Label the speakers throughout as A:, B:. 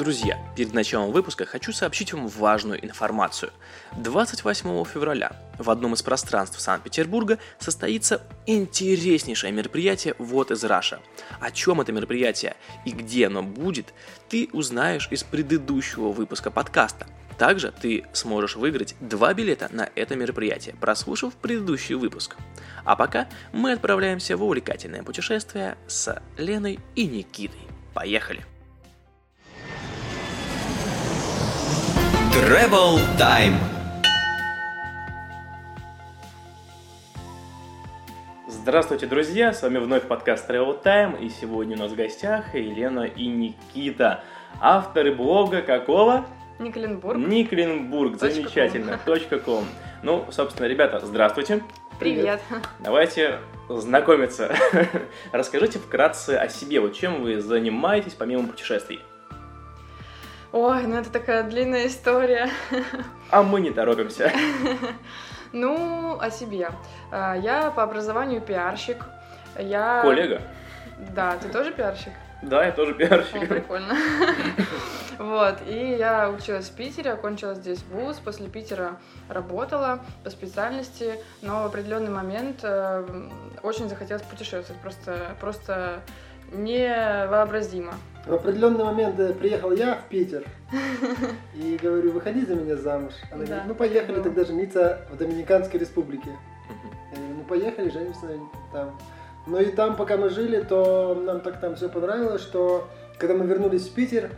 A: Друзья, перед началом выпуска хочу сообщить вам важную информацию. 28 февраля в одном из пространств Санкт-Петербурга состоится интереснейшее мероприятие «Вот из Раша». О чем это мероприятие и где оно будет, ты узнаешь из предыдущего выпуска подкаста. Также ты сможешь выиграть два билета на это мероприятие, прослушав предыдущий выпуск. А пока мы отправляемся в увлекательное путешествие с Леной и Никитой. Поехали!
B: Travel Time.
A: Здравствуйте, друзья! С вами вновь подкаст Travel Time, и сегодня у нас в гостях Елена и Никита, авторы блога какого?
C: Никленбург.
A: Никленбург, замечательно, точка ком. Ну, собственно, ребята, здравствуйте.
C: Привет.
A: Давайте знакомиться. Расскажите вкратце о себе, вот чем вы занимаетесь помимо путешествий.
C: Ой, ну это такая длинная история.
A: А мы не торопимся.
C: Ну, о себе. А, Я по образованию пиарщик. Я...
A: Коллега?
C: Да, ты тоже пиарщик?
A: Да, я тоже
C: О,
A: пиарщик.
C: прикольно. Вот, и я училась в Питере, окончила здесь вуз, после Питера работала по специальности, но в определенный момент э, очень захотелось путешествовать, просто, просто невообразимо.
D: В определенный момент э, приехал я в Питер и говорю, выходи за меня замуж. Она
C: Да,
D: говорит, ну поехали тогда жениться в Доминиканской республике. Я говорю, ну поехали, женимся там. Ну и там, пока мы жили, то нам так там все понравилось, что когда мы вернулись в Питер,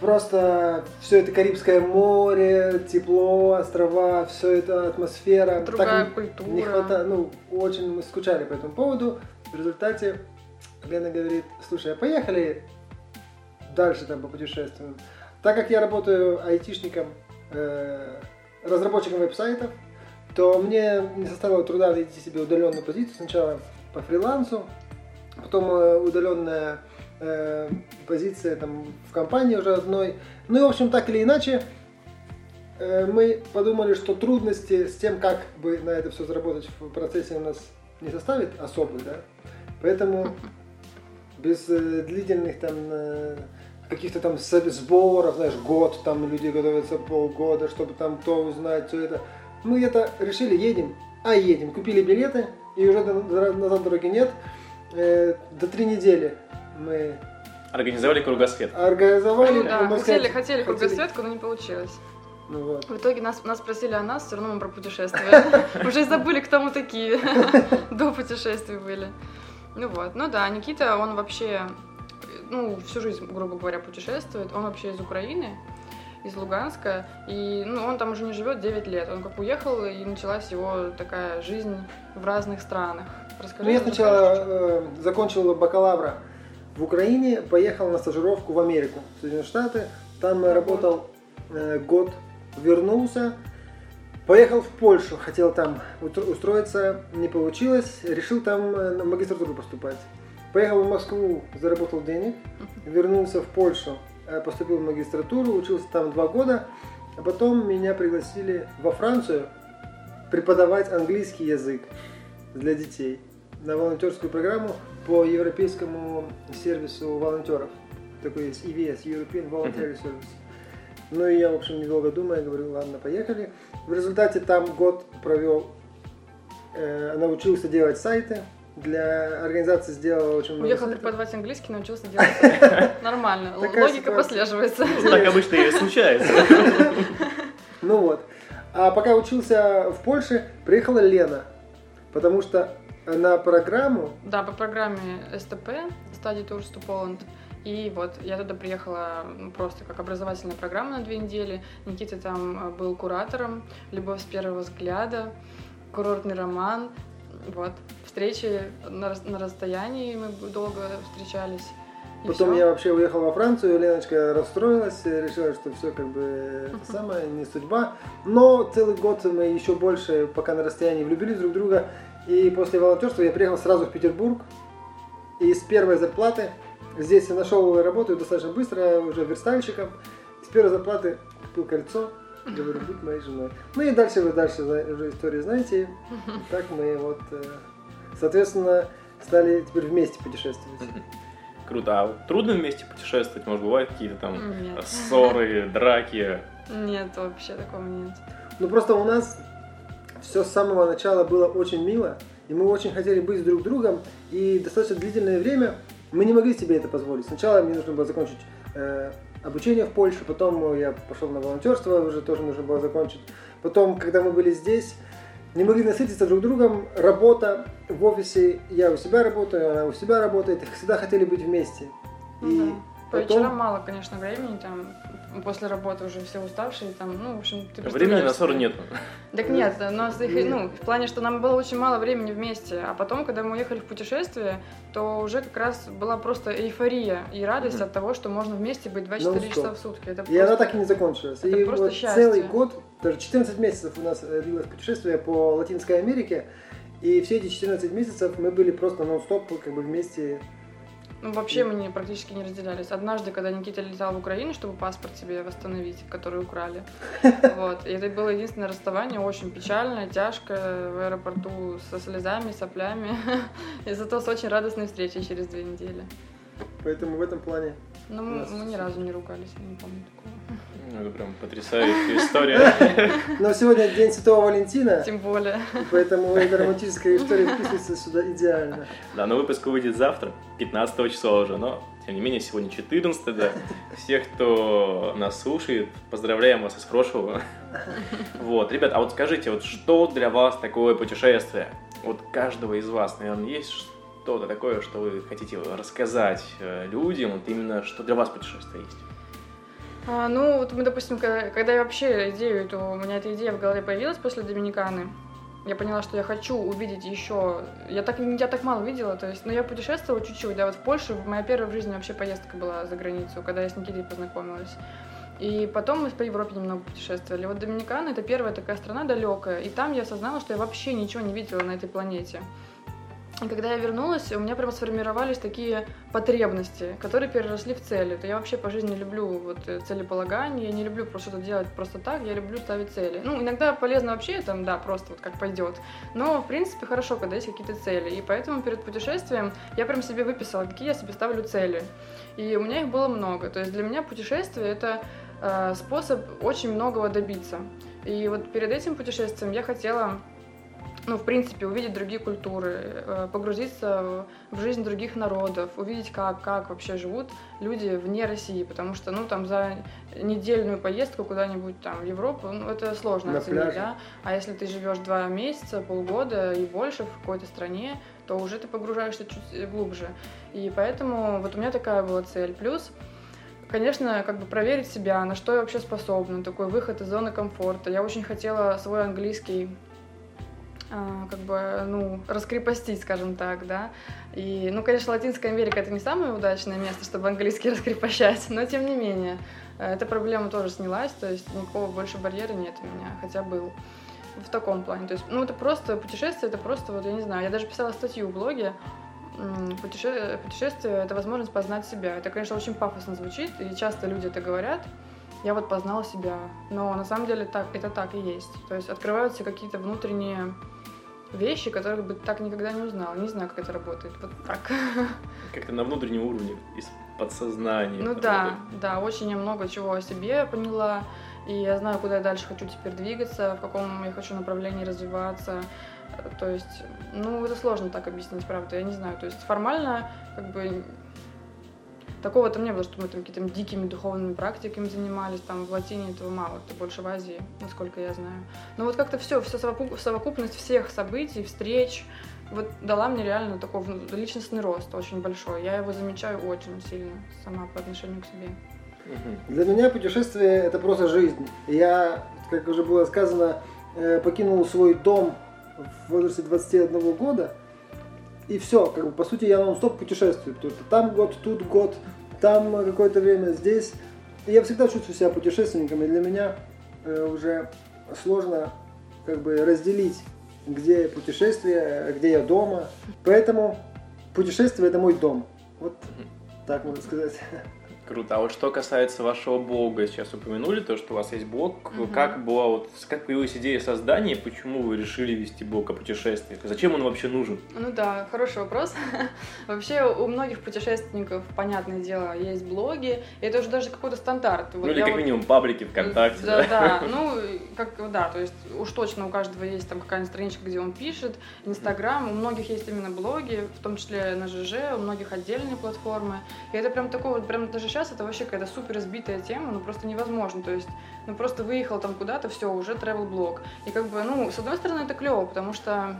D: просто все это Карибское море, тепло, острова, все это атмосфера.
C: Другая
D: так
C: культура.
D: Не хватает, ну, очень мы скучали по этому поводу. В результате Лена говорит, слушай, а поехали дальше там попутешествуем. Так как я работаю айтишником, э, разработчиком веб-сайтов, то мне не составило труда найти себе удаленную позицию. Сначала по фрилансу, потом э, удаленная э, позиция там, в компании уже одной. Ну и, в общем, так или иначе, э, мы подумали, что трудности с тем, как бы на это все заработать в процессе у нас не составит особых, да. Поэтому без э, длительных там э, каких-то там сборов, знаешь, год, там люди готовятся полгода, чтобы там то узнать, все это. Мы это решили, едем, а едем, купили билеты, и уже назад дороги нет. Э, до три недели мы
A: Организовали кругосвет.
D: организовали.
C: Ну да, хотели,
D: сказать,
C: хотели кругосветку, но не получилось.
D: Ну вот.
C: В итоге нас, нас спросили о нас, все равно мы про путешествия. Уже забыли, кто мы такие. До путешествий были. Ну вот. Ну да, Никита, он вообще, ну, всю жизнь, грубо говоря, путешествует. Он вообще из Украины, из Луганска. И, ну, он там уже не живет 9 лет. Он как уехал, и началась его такая жизнь в разных странах. Расскажи,
D: Ну, я сначала э, закончил бакалавра в Украине, поехал на стажировку в Америку, в Соединенные Штаты. Там
C: Вот.
D: работал э, год, вернулся. Поехал в Польшу, хотел там устроиться, не получилось, решил там э, на магистратуру поступать. Поехал в Москву, заработал денег, вернулся в Польшу, э, поступил в магистратуру, учился там два года, а потом меня пригласили во Францию преподавать английский язык для детей на волонтерскую программу по европейскому сервису волонтеров. Такой есть EVS, European Voluntary Service. Ну и я, в общем, недолго думая, говорю, ладно, поехали. В результате там год провел, э, научился делать сайты. Для организации сделал очень много
C: Уехал преподавать английский, научился делать нормально. Логика прослеживается.
A: Ну, Так обычно и случается.
D: Ну вот. А пока учился в Польше, приехала Лена. Потому что на программу
C: Да, по программе СТП, Study Tours to Poland. И вот я туда приехала просто как образовательная программа на две недели. Никита там э, был куратором, любовь с первого взгляда, курортный роман. Вот, встречи на, на расстоянии, мы долго встречались.
D: Потом
C: всё.
D: я вообще уехал во Францию, Леночка расстроилась, э, решила, что все как бы это самое, не судьба. Но целый год мы еще больше, пока на расстоянии, влюбились друг в друга. И после волонтерства я приехал сразу в Петербург. И с первой зарплаты, здесь я нашел работу достаточно быстро, уже верстальщиком. С первой зарплаты купил кольцо, говорю, будь моей женой. Ну и дальше вы дальше уже историю знаете. И так мы вот, э, соответственно, стали теперь вместе путешествовать.
E: Круто. А вот трудно вместе путешествовать? Может, бывают какие-то там
C: Нет.
E: ссоры, драки?
C: Нет, вообще такого нет.
D: Ну просто у нас все с самого начала было очень мило, и мы очень хотели быть друг другом, и достаточно длительное время мы не могли себе это позволить. Сначала мне нужно было закончить э, обучение в Польше, потом я пошел на волонтерство, уже тоже нужно было закончить. Потом, когда мы были здесь, не могли насытиться друг другом, работа в офисе, я у себя работаю, она у себя работает, всегда хотели быть вместе. И.
C: По
D: потом-
C: вечерам мало, конечно, времени, там, после работы уже все уставшие, там, ну, в общем, ты
E: Времени на
C: себе.
E: нет.
C: Так нет, но с их- ну, в плане, что нам было очень мало времени вместе, а потом, когда мы уехали в путешествие, то уже как раз была просто эйфория и радость от того, что можно вместе быть 24
D: Non-stop.
C: часа в сутки. Это
D: И она
C: просто-
D: так и не закончилась.
C: это
D: и
C: просто
D: вот
C: счастье.
D: целый год, даже 14 месяцев у нас э, длилось путешествие по Латинской Америке. И все эти 14 месяцев мы были просто нон-стоп как бы вместе.
C: Ну, вообще мы не, практически не разделялись. Однажды, когда Никита летал в Украину, чтобы паспорт себе восстановить, который украли. Вот. И это было единственное расставание, очень печальное, тяжкое, в аэропорту со слезами, соплями. И зато с очень радостной встречей через две недели.
D: Поэтому в этом плане.
C: Но
D: У
C: мы, мы ни разу не ругались, я не помню такого.
E: Ну, Это прям потрясающая история.
D: Но сегодня день Святого Валентина,
C: Тем более.
D: поэтому эта романтическая история вписывается сюда идеально.
E: Да, но выпуск выйдет завтра, 15 числа уже, но тем не менее сегодня 14, да. Всех, кто нас слушает, поздравляем вас из прошлого. Вот, ребят, а вот скажите, вот что для вас такое путешествие? Вот каждого из вас, наверное, есть что-то такое, что вы хотите рассказать э, людям, вот именно что для вас путешествие есть?
C: А, ну, вот мы, допустим, когда, когда я вообще идею, эту, у меня эта идея в голове появилась после Доминиканы, я поняла, что я хочу увидеть еще. Я так, я так мало видела, то есть, но я путешествовала чуть-чуть, да, вот в Польшу, моя первая в жизни вообще поездка была за границу, когда я с Никитой познакомилась. И потом мы по Европе немного путешествовали. Вот Доминикана это первая такая страна далекая, и там я осознала, что я вообще ничего не видела на этой планете. И когда я вернулась, у меня прямо сформировались такие потребности, которые переросли в цели. То я вообще по жизни люблю вот э, целеполагание, я не люблю просто что-то делать просто так, я люблю ставить цели. Ну, иногда полезно вообще, там, да, просто вот как пойдет. Но, в принципе, хорошо, когда есть какие-то цели. И поэтому перед путешествием я прям себе выписала, какие я себе ставлю цели. И у меня их было много. То есть для меня путешествие — это э, способ очень многого добиться. И вот перед этим путешествием я хотела ну, в принципе, увидеть другие культуры, э, погрузиться в жизнь других народов, увидеть, как, как вообще живут люди вне России, потому что, ну, там, за недельную поездку куда-нибудь там в Европу, ну, это сложно
D: На
C: оценить,
D: пляже.
C: да, а если ты живешь два месяца, полгода и больше в какой-то стране, то уже ты погружаешься чуть э, глубже, и поэтому вот у меня такая была цель, плюс Конечно, как бы проверить себя, на что я вообще способна, такой выход из зоны комфорта. Я очень хотела свой английский как бы, ну, раскрепостить, скажем так, да. И, ну, конечно, Латинская Америка это не самое удачное место, чтобы английский раскрепощать, но тем не менее, э, эта проблема тоже снялась, то есть никакого больше барьера нет у меня, хотя был в таком плане. То есть, ну, это просто путешествие, это просто, вот, я не знаю, я даже писала статью в блоге, путеше- путешествие — это возможность познать себя. Это, конечно, очень пафосно звучит, и часто люди это говорят, я вот познала себя. Но на самом деле так, это так и есть. То есть открываются какие-то внутренние вещи, которых бы так никогда не узнала. Не знаю, как это работает. Вот так.
E: Как-то на внутреннем уровне, из подсознания.
C: Ну да, да, очень я много чего о себе поняла. И я знаю, куда я дальше хочу теперь двигаться, в каком я хочу направлении развиваться. То есть, ну, это сложно так объяснить, правда, я не знаю. То есть формально, как бы, такого там не было, что мы там какими-то дикими духовными практиками занимались, там в Латине этого мало, это больше в Азии, насколько я знаю. Но вот как-то все, вся совокупность всех событий, встреч, вот дала мне реально такой личностный рост очень большой. Я его замечаю очень сильно сама по отношению к себе.
D: Для меня путешествие это просто жизнь. Я, как уже было сказано, э, покинул свой дом в возрасте 21 года. И все, как бы, по сути, я нон-стоп путешествую. То есть Там год, тут год, там какое-то время, здесь. И я всегда чувствую себя путешественником, и для меня э, уже сложно как бы разделить, где путешествие, где я дома. Поэтому путешествие это мой дом. Вот так можно сказать.
E: Круто. А вот что касается вашего блога, сейчас упомянули то, что у вас есть блог.
C: Мгм.
E: Как была вот, как появилась идея создания, почему вы решили вести блог о путешествиях? Зачем он вообще нужен?
C: Ну да, хороший вопрос. Вообще у многих путешественников, понятное дело, есть блоги, и это уже даже какой-то стандарт. Вот
E: ну или как
C: вот-
E: минимум паблики ВКонтакте.
C: Да, да, ну, как, да, то есть уж точно у каждого есть там какая-нибудь страничка, где он пишет, Инстаграм, у многих есть именно блоги, в том числе на ЖЖ, у многих отдельные платформы. И это прям такое вот, прям даже сейчас это вообще какая-то супер избитая тема, ну просто невозможно, то есть, ну просто выехал там куда-то, все, уже travel блог. И как бы, ну, с одной стороны это клево, потому что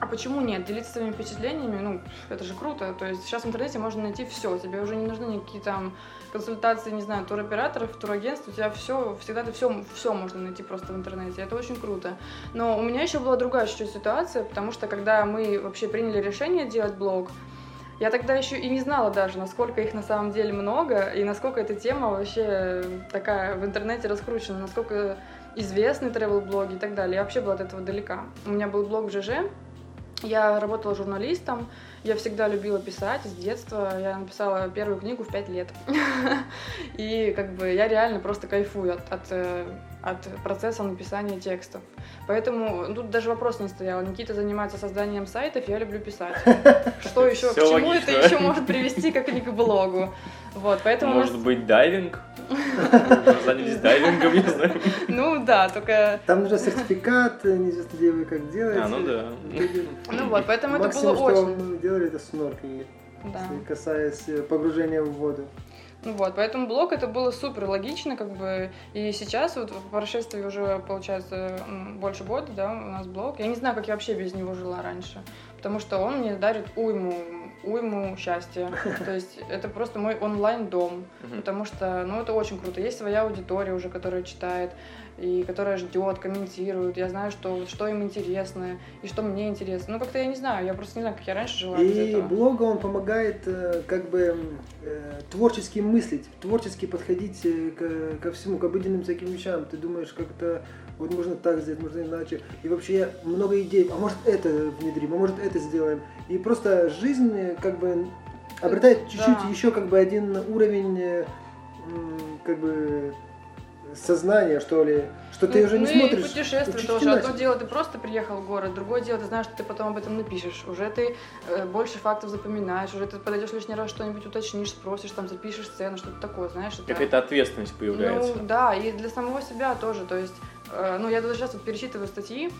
C: а почему нет? Делиться своими впечатлениями, ну, это же круто. То есть сейчас в интернете можно найти все. Тебе уже не нужны никакие там консультации, не знаю, туроператоров, турагентств. У тебя все, всегда ты все, все можно найти просто в интернете. Это очень круто. Но у меня еще была другая чуть-чуть ситуация, потому что когда мы вообще приняли решение делать блог, я тогда еще и не знала даже, насколько их на самом деле много, и насколько эта тема вообще такая в интернете раскручена, насколько известны travel-блоги и так далее. Я вообще была от этого далека. У меня был блог в ЖЖ, я работала журналистом, я всегда любила писать с детства. Я написала первую книгу в пять лет. И как бы я реально просто кайфую от, от, э, от процесса написания текстов. Поэтому тут даже вопрос не стоял. Никита занимается созданием сайтов, я люблю писать. Что еще, к чему это еще может привести, как не к блогу? Вот, поэтому
E: Может быть, дайвинг? Занялись дайвингом, не знаю.
C: ну да, только
D: Там нужен сертификат, неизвестно где вы как делаете.
E: А, ну да.
C: ну вот, поэтому это
D: Максимум,
C: было
D: что
C: очень,
D: мы делали, это снорклинг,
C: да.
D: касаясь э, погружения в воду.
C: Ну вот, поэтому блог это было супер логично, как бы, и сейчас вот по прошествии уже, получается, больше года, да, у нас блог. Я не знаю, как я вообще без него жила раньше, потому что он мне дарит уйму, уйму счастья. То есть это просто мой онлайн-дом, потому что, ну, это очень круто. Есть своя аудитория уже, которая читает, и которая ждет, комментирует. Я знаю, что, что им интересно, и что мне интересно. Ну, как-то я не знаю, я просто не знаю, как я раньше жила без
D: И блога он помогает э, как бы э, творчески мыслить, творчески подходить э, ко, ко всему, к обыденным всяким вещам. Ты думаешь, как-то вот можно так сделать, можно иначе. И вообще много идей. А может это внедрим, а может это сделаем. И просто жизнь э, как бы обретает чуть-чуть
C: Да.
D: еще как бы один уровень э, как бы сознания, что ли, что ты
C: Ну,
D: уже не
C: ну
D: смотришь.
C: и путешествие тоже.
D: иначе.
C: Одно дело, ты просто приехал в город, другое дело, ты знаешь, что ты потом об этом напишешь. Уже ты э, больше фактов запоминаешь, уже ты подойдешь лишний раз что-нибудь уточнишь, спросишь, там запишешь сцену, что-то такое, знаешь. Это...
E: Какая-то ответственность появляется.
C: Ну да, и для самого себя тоже. То есть, ну я даже сейчас вот перечитываю статьи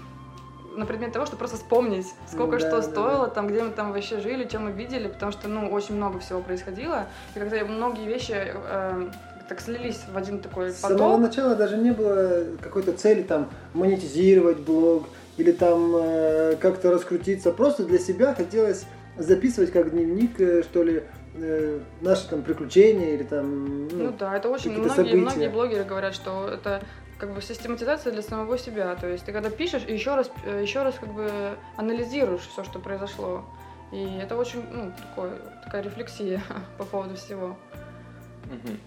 C: на предмет того, чтобы просто вспомнить, сколько
D: Да,
C: что
D: да,
C: стоило,
D: да.
C: там, где мы там вообще жили, чем мы видели, потому что, ну, очень много всего происходило. И когда многие вещи э, так слились в один такой
D: С самого
C: поток.
D: начала даже не было какой-то цели там монетизировать блог или там э, как-то раскрутиться. Просто для себя хотелось записывать как дневник, э, что ли, э, наши там приключения или там...
C: Ну да, это очень многие,
D: события.
C: многие блогеры говорят, что это как бы систематизация для самого себя. То есть ты когда пишешь, еще раз, э, еще раз как бы анализируешь все, что произошло. И это очень, ну, такой, такая рефлексия по поводу всего.
E: Мгм.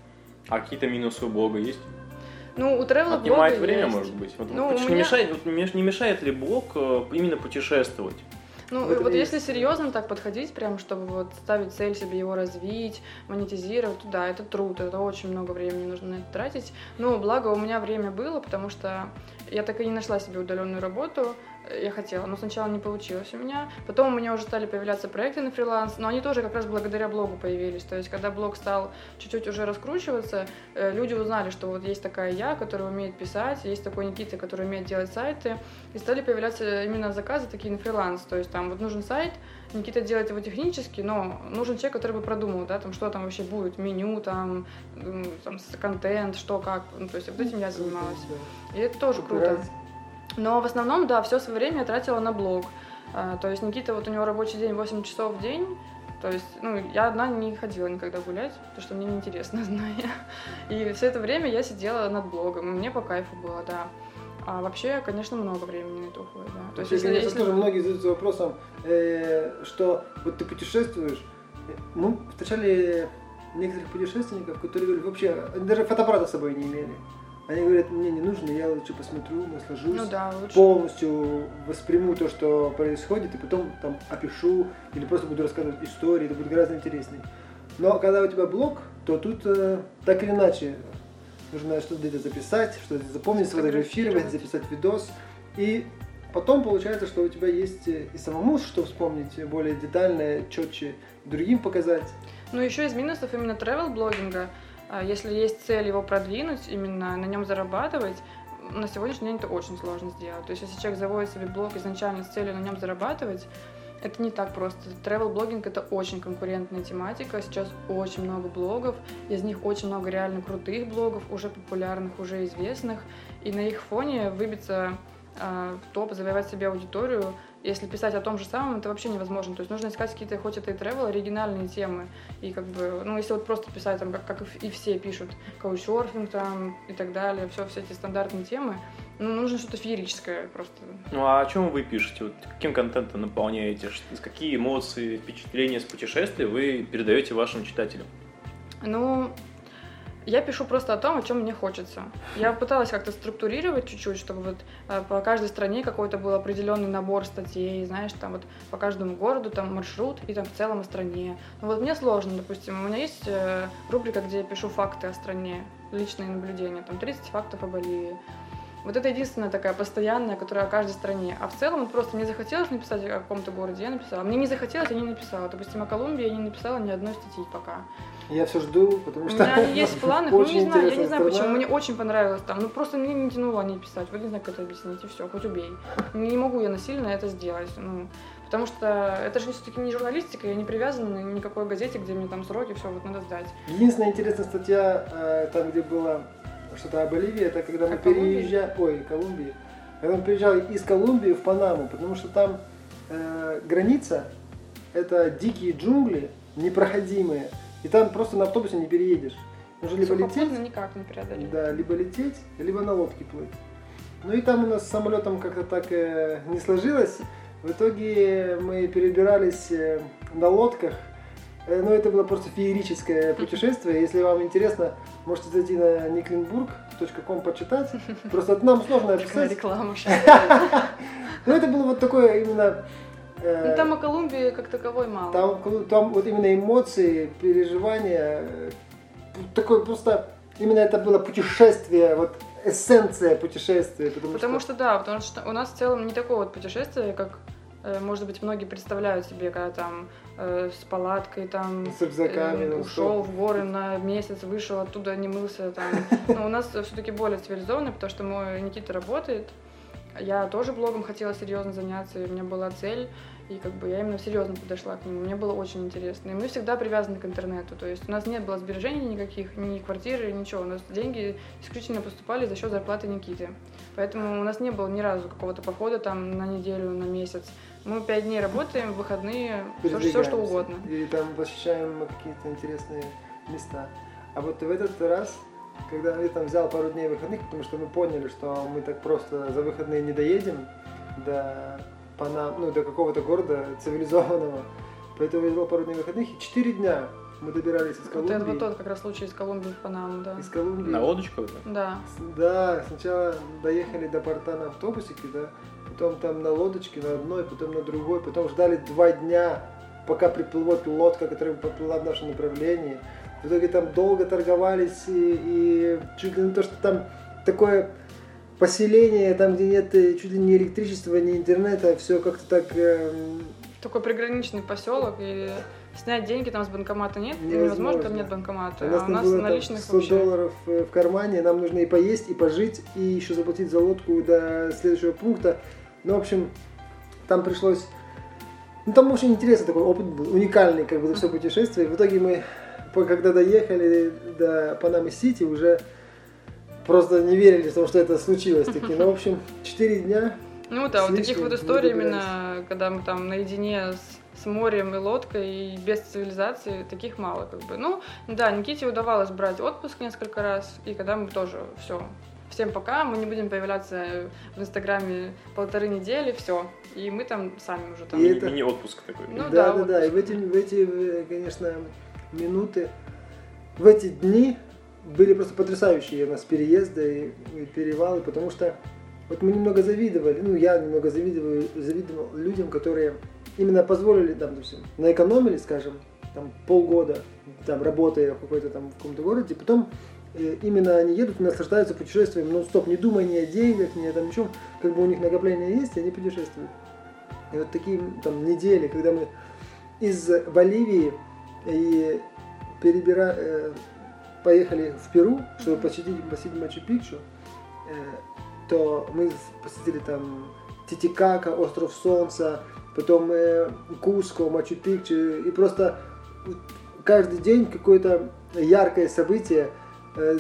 E: А какие-то минусы у блога есть?
C: Ну, у travel
E: Отнимает
C: блога
E: время,
C: есть.
E: может быть. Вот,
C: Ну, меня-
E: мешает, вот не меш- не мешает ли блог э, именно путешествовать?
C: Ну, вот
D: есть.
C: если серьезно так подходить, прям, чтобы вот ставить цель себе его развить, монетизировать, то да, это труд, это очень много времени нужно на это тратить. Но благо у меня время было, потому что я так и не нашла себе удаленную работу, я хотела, но сначала не получилось у меня. Потом у меня уже стали появляться проекты на фриланс, но они тоже как раз благодаря блогу появились. То есть, когда блог стал чуть-чуть уже раскручиваться, э, люди узнали, что вот есть такая я, которая умеет писать, есть такой Никита, который умеет делать сайты, и стали появляться именно заказы такие на фриланс. То есть там вот нужен сайт, Никита делает его технически, но нужен человек, который бы продумал, да, там что там вообще будет, меню, там, там контент, что как. Ну, то есть вот этим я занималась. И это тоже круто. Но в основном, да, все свое время я тратила на блог. А, То есть Никита, вот у него рабочий день 8 часов в день. То есть, ну, я одна не ходила никогда гулять, потому что мне неинтересно, знаю. И все это время я сидела над блогом, и мне по кайфу было, да. А вообще, конечно, много времени на это уходит, да. То есть, если,
D: конечно,
C: если-
D: тоже многие задаются вопросом, э, что вот ты путешествуешь. Мы встречали некоторых путешественников, которые говорят, вообще, даже фотоаппарата с собой не имели. Они говорят, мне не нужно, я лучше посмотрю, наслажусь,
C: ну да, лучше.
D: полностью восприму то, что происходит, и потом там опишу, или просто буду рассказывать истории, это будет гораздо интереснее. Но когда у тебя блог, то тут э, так или иначе нужно что-то где-то записать, что-то запомнить, сфотографировать, записать видос. И потом получается, что у тебя есть э, и самому что вспомнить более детально, четче другим показать.
C: Ну, еще из минусов именно travel блогинга, если есть цель его продвинуть, именно на нем зарабатывать, на сегодняшний день это очень сложно сделать. То есть, если человек заводит себе блог изначально с целью на нем зарабатывать, это не так просто. Travel блогинг это очень конкурентная тематика. Сейчас очень много блогов. Из них очень много реально крутых блогов, уже популярных, уже известных. И на их фоне выбиться а, в топ, завоевать себе аудиторию, если писать о том же самом, это вообще невозможно. То есть нужно искать какие-то, хоть это и travel, оригинальные темы. И как бы, ну, если вот просто писать, там, как, как и все пишут, каучсерфинг там и так далее, все, все эти стандартные темы, ну, нужно что-то феерическое просто.
E: Ну а о чем вы пишете? Вот каким контентом наполняете? Какие эмоции, впечатления с путешествия вы передаете вашим читателям?
C: Ну, я пишу просто о том, о чем мне хочется. Я пыталась как-то структурировать чуть-чуть, чтобы вот э, по каждой стране какой-то был определенный набор статей, знаешь, там вот по каждому городу там маршрут и там в целом о стране. Ну вот мне сложно, допустим, у меня есть э, рубрика, где я пишу факты о стране, личные наблюдения, там 30 фактов о Боливии. Вот это единственная такая постоянная, которая о каждой стране. А в целом вот просто мне захотелось написать о каком-то городе, я написала. Мне не захотелось, я не написала. Допустим, о Колумбии я не написала ни одной статьи пока.
D: Я все жду, потому
C: У
D: что...
C: меня они есть в планах, ну не знаю, я не знаю почему, мне очень понравилось там, ну просто мне не тянуло о ней писать, вот не знаю, как это объяснить, и все, хоть убей. Не могу я насильно это сделать, ну, потому что это же все-таки не журналистика, я не привязана на никакой газете, где мне там сроки, все, вот надо сдать.
D: Единственная интересная статья, э, там, где было что-то о Боливии, это когда мы
C: Колумбии?
D: переезжали... Ой, Колумбии. Когда мы переезжали из Колумбии в Панаму, потому что там э, граница, это дикие джунгли, непроходимые, и там просто на автобусе не переедешь. Нужно либо лететь,
C: никак не преодолеть.
D: да, либо лететь, либо на лодке плыть. Ну и там у нас с самолетом как-то так э, не сложилось. В итоге мы перебирались э, на лодках. Э, ну, это было просто феерическое путешествие. Если вам интересно, можете зайти на niklinburg.com почитать. Просто нам сложно описать.
C: реклама.
D: Но это было вот такое именно... э,
C: Ну там о Колумбии как таковой мало.
D: там, там вот именно эмоции, переживания, э, такое просто, именно это было путешествие, вот эссенция путешествия, потому,
C: Потому что да, потому что у нас в целом не такое вот путешествие, как может быть, многие представляют себе, когда там э, с палаткой там
D: с рюкзаками,
C: э,
D: ну,
C: ушел в горы на месяц, вышел оттуда, не мылся там. Но у нас все-таки более цивилизованно, потому что мой Никита работает. Я тоже блогом хотела серьезно заняться, и у меня была цель, и как бы я именно серьезно подошла к нему. Мне было очень интересно. И мы всегда привязаны к интернету. То есть у нас не было сбережений никаких, ни квартиры, ничего. У нас деньги исключительно поступали за счет зарплаты Никиты. Поэтому у нас не было ни разу какого-то похода там на неделю, на месяц. Мы пять дней работаем, в выходные, все, что
D: передвигаемся.
C: угодно.
D: И там посещаем какие-то интересные места. А вот в этот раз, когда я там взял пару дней выходных, потому что мы поняли, что мы так просто за выходные не доедем до Панам, ну, до какого-то города цивилизованного. Поэтому я взял пару дней выходных, и четыре дня мы добирались из
C: Вот
D: Колумбии.
C: это вот тот как раз случай из Колумбии в Панаму, да.
D: Из Колумбии.
E: На лодочку? да?
C: Да,
D: сначала доехали до порта на автобусике, да, потом там на лодочке на одной, потом на другой, потом ждали два дня, пока приплывет лодка, которая поплыла в нашем направлении. В итоге там долго торговались и, и чуть ли не то, что там такое поселение, там где нет э, чуть ли не электричества, ни интернета, все как-то так эм,
C: Такой приграничный поселок, и снять деньги там с банкомата нет,
D: Невозможно.
C: невозможно, там нет банкомата.
D: У
C: а
D: нас
C: у
D: там
C: нас
D: было там
C: наличных
D: 100
C: вообще.
D: долларов э, в кармане, нам нужно и поесть, и пожить, и еще заплатить за лодку до следующего пункта. Ну, в общем, там пришлось... Ну, там очень интересный такой опыт был, уникальный как бы за все путешествие. В итоге мы, когда доехали до Панамы-Сити, уже просто не верили в то, что это случилось таки. Ну, в общем, 4 дня
C: Ну да, вот таких вот историй именно, когда мы там наедине с, с морем и лодкой, и без цивилизации, таких мало как бы. Ну, да, Никите удавалось брать отпуск несколько раз, и когда мы тоже все, всем пока, мы не будем появляться в Инстаграме полторы недели, все, и мы там сами уже там.
D: И это-
E: Мини-отпуск такой.
C: Ну
D: да,
C: да,
D: да, да. И в эти, в эти, конечно, минуты, в эти дни были просто потрясающие у нас переезды и, и перевалы, потому что вот мы немного завидовали, ну я немного завидовал, завидовал людям, которые именно позволили, там, допустим, наэкономили, скажем, там полгода, там работая в какой-то там в каком-то городе, потом именно они едут и наслаждаются путешествием, но стоп, не думая ни о деньгах, ни о там чем, как бы у них накопление есть, и они путешествуют. И вот такие там недели, когда мы из Боливии и перебира... э, поехали в Перу, чтобы посетить, посетить Мачу-Пикчу, э, то мы посетили там Титикака, Остров Солнца, потом э, Куско, Мачу-Пикчу, и просто каждый день какое-то яркое событие, э,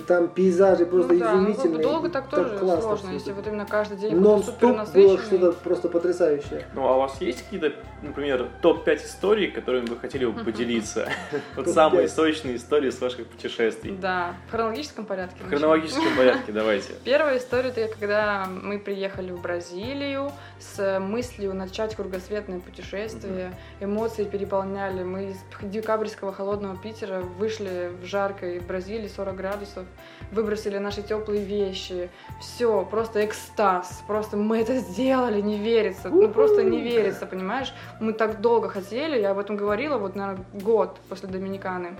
D: там пейзажи просто
C: ну, да, ну,
D: изумительные.
C: долго так тоже
D: классно
C: сложно,
D: всё
C: если
D: это.
C: вот именно каждый день
D: Нон-стоп было что-то просто потрясающее.
E: Ну, а у вас есть какие-то, например, топ-5 историй, которыми вы хотели бы поделиться? Вот самые сочные истории с ваших путешествий.
C: Да, в хронологическом порядке.
E: В хронологическом порядке давайте.
C: Первая история это когда мы приехали в Бразилию с мыслью начать кругосветное путешествие. Эмоции переполняли. Мы из декабрьского холодного Питера вышли в жаркой Бразилии 40 градусов, выбросили наши теплые вещи. Все, просто экстаз. Просто мы это сделали, не верится. Ну просто не верится, понимаешь? Мы так долго хотели, я об этом говорила, вот, наверное, год после Доминиканы.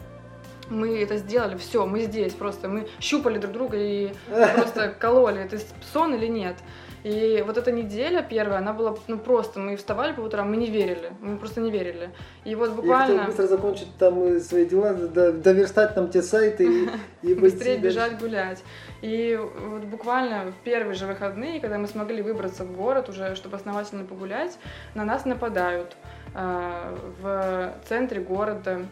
C: Мы это сделали, все, мы здесь просто, мы щупали друг друга и просто кололи, это сон или нет. И вот эта неделя первая, она была, ну просто, мы вставали по утрам, мы не верили, мы просто не верили. И вот
D: Я хотел
C: буквально
D: быстро закончить там свои дела, до- доверстать там те сайты и, и
C: быстрее бежать гулять. И вот буквально в первые же выходные, когда мы смогли выбраться в город уже, чтобы основательно погулять, на нас нападают а, в центре города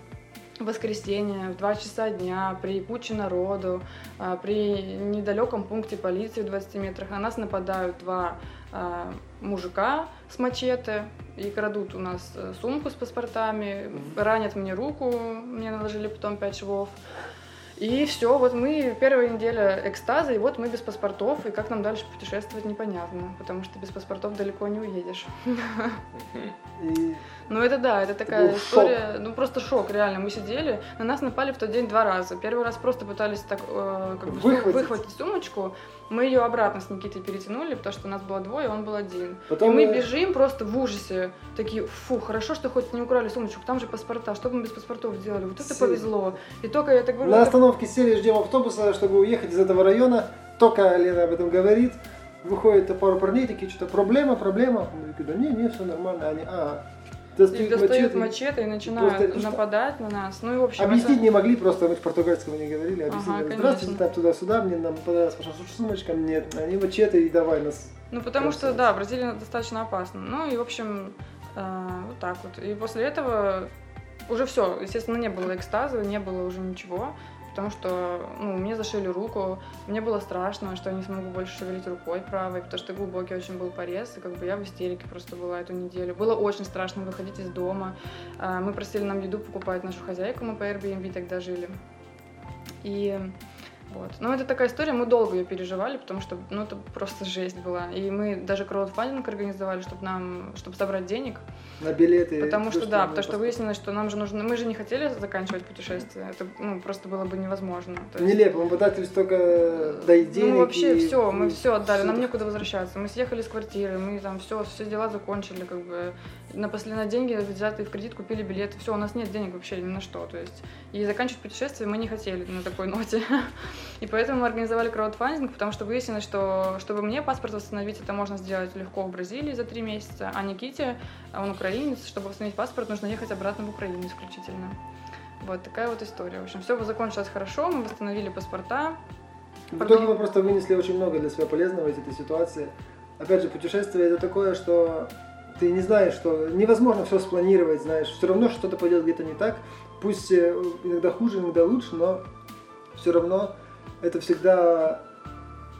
C: в воскресенье в 2 часа дня при куче народу, а, при недалеком пункте полиции в 20 метрах на нас нападают два а, мужика с мачете и крадут у нас э, сумку с паспортами, ранят мне руку, мне наложили потом 5 швов. И все, вот мы первая неделя экстаза, и вот мы без паспортов, и как нам дальше путешествовать непонятно, потому что без паспортов далеко не уедешь. Ну это да, это такая история, ну просто шок, реально. Мы сидели, на нас напали в тот день два раза. Первый раз просто пытались так э, как бы
D: выхватить
C: сумочку, мы ее обратно с Никитой перетянули, потому что у нас было двое, он был один.
D: потом
C: и мы бежим просто в ужасе, такие, фу, хорошо, что хоть не украли сумочку, там же паспорта, что бы мы без паспортов сделали, вот это
D: Сы-
C: повезло. И только я так говорю,
D: на остановке сели, ждем автобуса, чтобы уехать из этого района. Только Лена об этом говорит. Выходит пару парней, такие, что-то проблема, проблема. Мы такие, да не, не, все нормально. Они, а, достают
C: достают
D: мачете.
C: мачете и начинают
D: Просто это что?
C: нападать на нас. Ну и в общем,
D: Объяснить
C: это-
D: не могли, просто мы по-португальскому не говорили. Объяснили,
C: Ага,
D: здравствуйте, там туда-сюда, мне нам понравилась ваша сумочка, нет. Они мачете и давай нас.
C: Ну, потому что, да, Бразилия достаточно опасна. Ну, и, в общем, э, вот так вот. И после этого уже все, естественно, не было экстаза, не было уже ничего, потому что, ну, мне зашили руку, мне было страшно, что я не смогу больше шевелить рукой правой, потому что глубокий очень был порез, и как бы я в истерике просто была эту неделю. Было очень страшно выходить из дома. Э, Мы просили нам еду покупать нашу хозяйку, мы по Airbnb тогда жили. И вот. Но это такая история, мы долго ее переживали, потому что, ну, это просто жесть была. И мы даже краудфандинг организовали, чтобы нам, чтобы собрать денег.
D: На билеты.
C: Потому что, да, потому что
D: паспорт.
C: выяснилось, что нам же нужно, мы же не хотели заканчивать путешествие, это, ну, просто было бы невозможно. То есть-
D: Нелепо, мы пытались только дать денег.
C: ну, вообще
D: и-
C: все, мы
D: и
C: все отдали, нам некуда возвращаться. Мы съехали с квартиры, мы там все, все дела закончили, как бы на последние деньги взятые в кредит купили билеты. Все, у нас нет денег вообще ни на что. То есть, и заканчивать путешествие мы не хотели на такой ноте. И поэтому мы организовали краудфандинг, потому что выяснилось, что чтобы мне паспорт восстановить, это можно сделать легко в Бразилии за три месяца, а Никите, а он украинец, чтобы восстановить паспорт, нужно ехать обратно в Украину исключительно. Вот такая вот история. В общем, все закончилось хорошо, мы восстановили паспорта,
D: В итоге мы просто вынесли очень много для себя полезного из этой ситуации. Опять же, путешествие это такое, что ты не знаешь, что невозможно все спланировать, знаешь, все равно что-то пойдет где-то не так. Пусть э, иногда хуже, иногда лучше, но все равно это всегда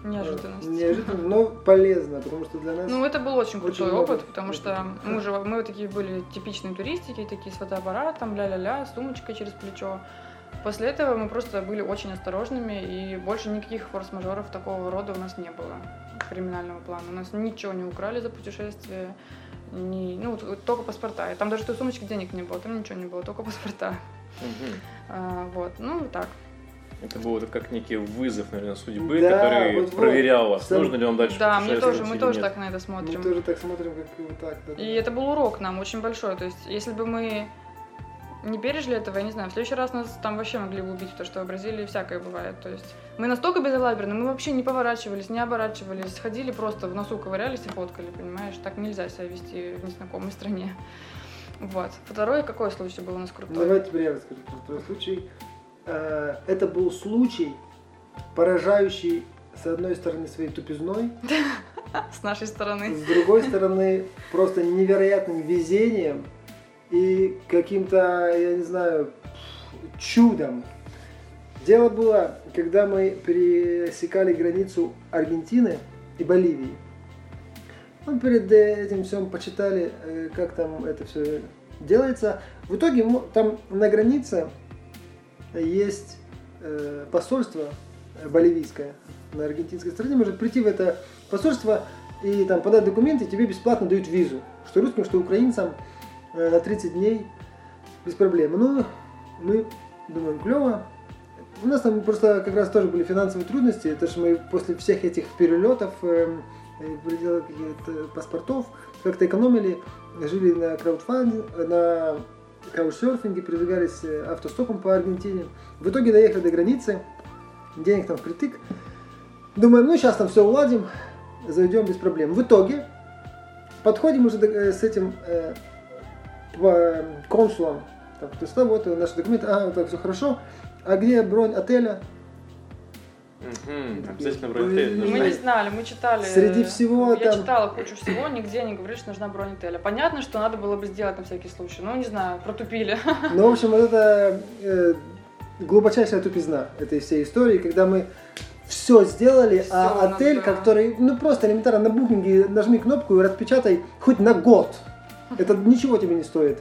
D: э,
C: неожиданность.
D: неожиданно, но полезно, потому что для нас
C: Ну, это был очень
D: Очень
C: крутой
D: много
C: опыт, потому что мы же мы вот такие были типичные туристики, такие с фотоаппаратом, ля-ля-ля, с сумочкой через плечо. После этого мы просто были очень осторожными, и больше никаких форс-мажоров такого рода у нас не было криминального плана. У нас ничего не украли за путешествие, ни, ну, вот только паспорта. И там даже той сумочке денег не было, там ничего не было, только паспорта.
E: Мгм.
C: А, вот, ну, вот так.
E: Это был как некий вызов, наверное, судьбы,
D: Да,
E: который
D: вот,
E: проверял вас,
D: Сам-
E: нужно ли вам дальше
C: Да, мне
E: путешествовать
C: тоже, мы тоже
E: нет.
C: так на это
D: мы
C: смотрим.
D: тоже так смотрим, как вот так. да.
C: И это был урок нам очень большой. То есть, если бы мы не пережили этого, я не знаю. В следующий раз нас там вообще могли бы убить, потому что в Бразилии всякое бывает. То есть мы настолько безалаберны, мы вообще не поворачивались, не оборачивались, ходили просто в носу ковырялись и фоткали, понимаешь? Так нельзя себя вести в незнакомой стране. Вот. Второй какой случай был у нас крутой?
D: Давай теперь я расскажу про второй случай. Э, Это был случай, поражающий с одной стороны своей тупизной,
C: С нашей стороны.
D: с другой стороны просто невероятным везением и каким-то, я не знаю, чудом. Дело было, когда мы пересекали границу Аргентины и Боливии. Мы перед этим всем почитали, э, как там это все делается. В итоге там на границе есть э, посольство боливийское на аргентинской стороне. Может прийти в это посольство и там подать документы, и тебе бесплатно дают визу. Что русским, что украинцам э, на 30 дней без проблем. Ну, мы думаем, клево. У нас там просто как раз тоже были финансовые трудности, потому что мы после всех этих перелетов, э, пределах каких-то паспортов, как-то экономили, жили на краудфандинге, на каучсерфинге, передвигались э, автостопом по Аргентине. В итоге доехали до границы, денег там впритык. Думаем, ну сейчас там все уладим, зайдем без проблем. В итоге подходим уже э, с этим э, э, консулом, так, то есть, да, вот наши документы, ага, так, все хорошо. А где бронь отеля?
E: Обязательно
D: Блин.
E: бронетель
C: Мы не знали, мы читали.
D: Среди всего
C: Я
D: там-
C: читала кучу всего, нигде не говорили, что нужна бронь отеля. Понятно, что надо было бы сделать на всякий случай. Ну, не знаю, протупили.
D: Ну, в общем, вот это э, глубочайшая тупизна этой всей истории, когда мы все сделали,
C: Всё
D: а отель,
C: да.
D: который, ну просто элементарно на букинге нажми кнопку и распечатай хоть на год. Это ничего тебе не стоит.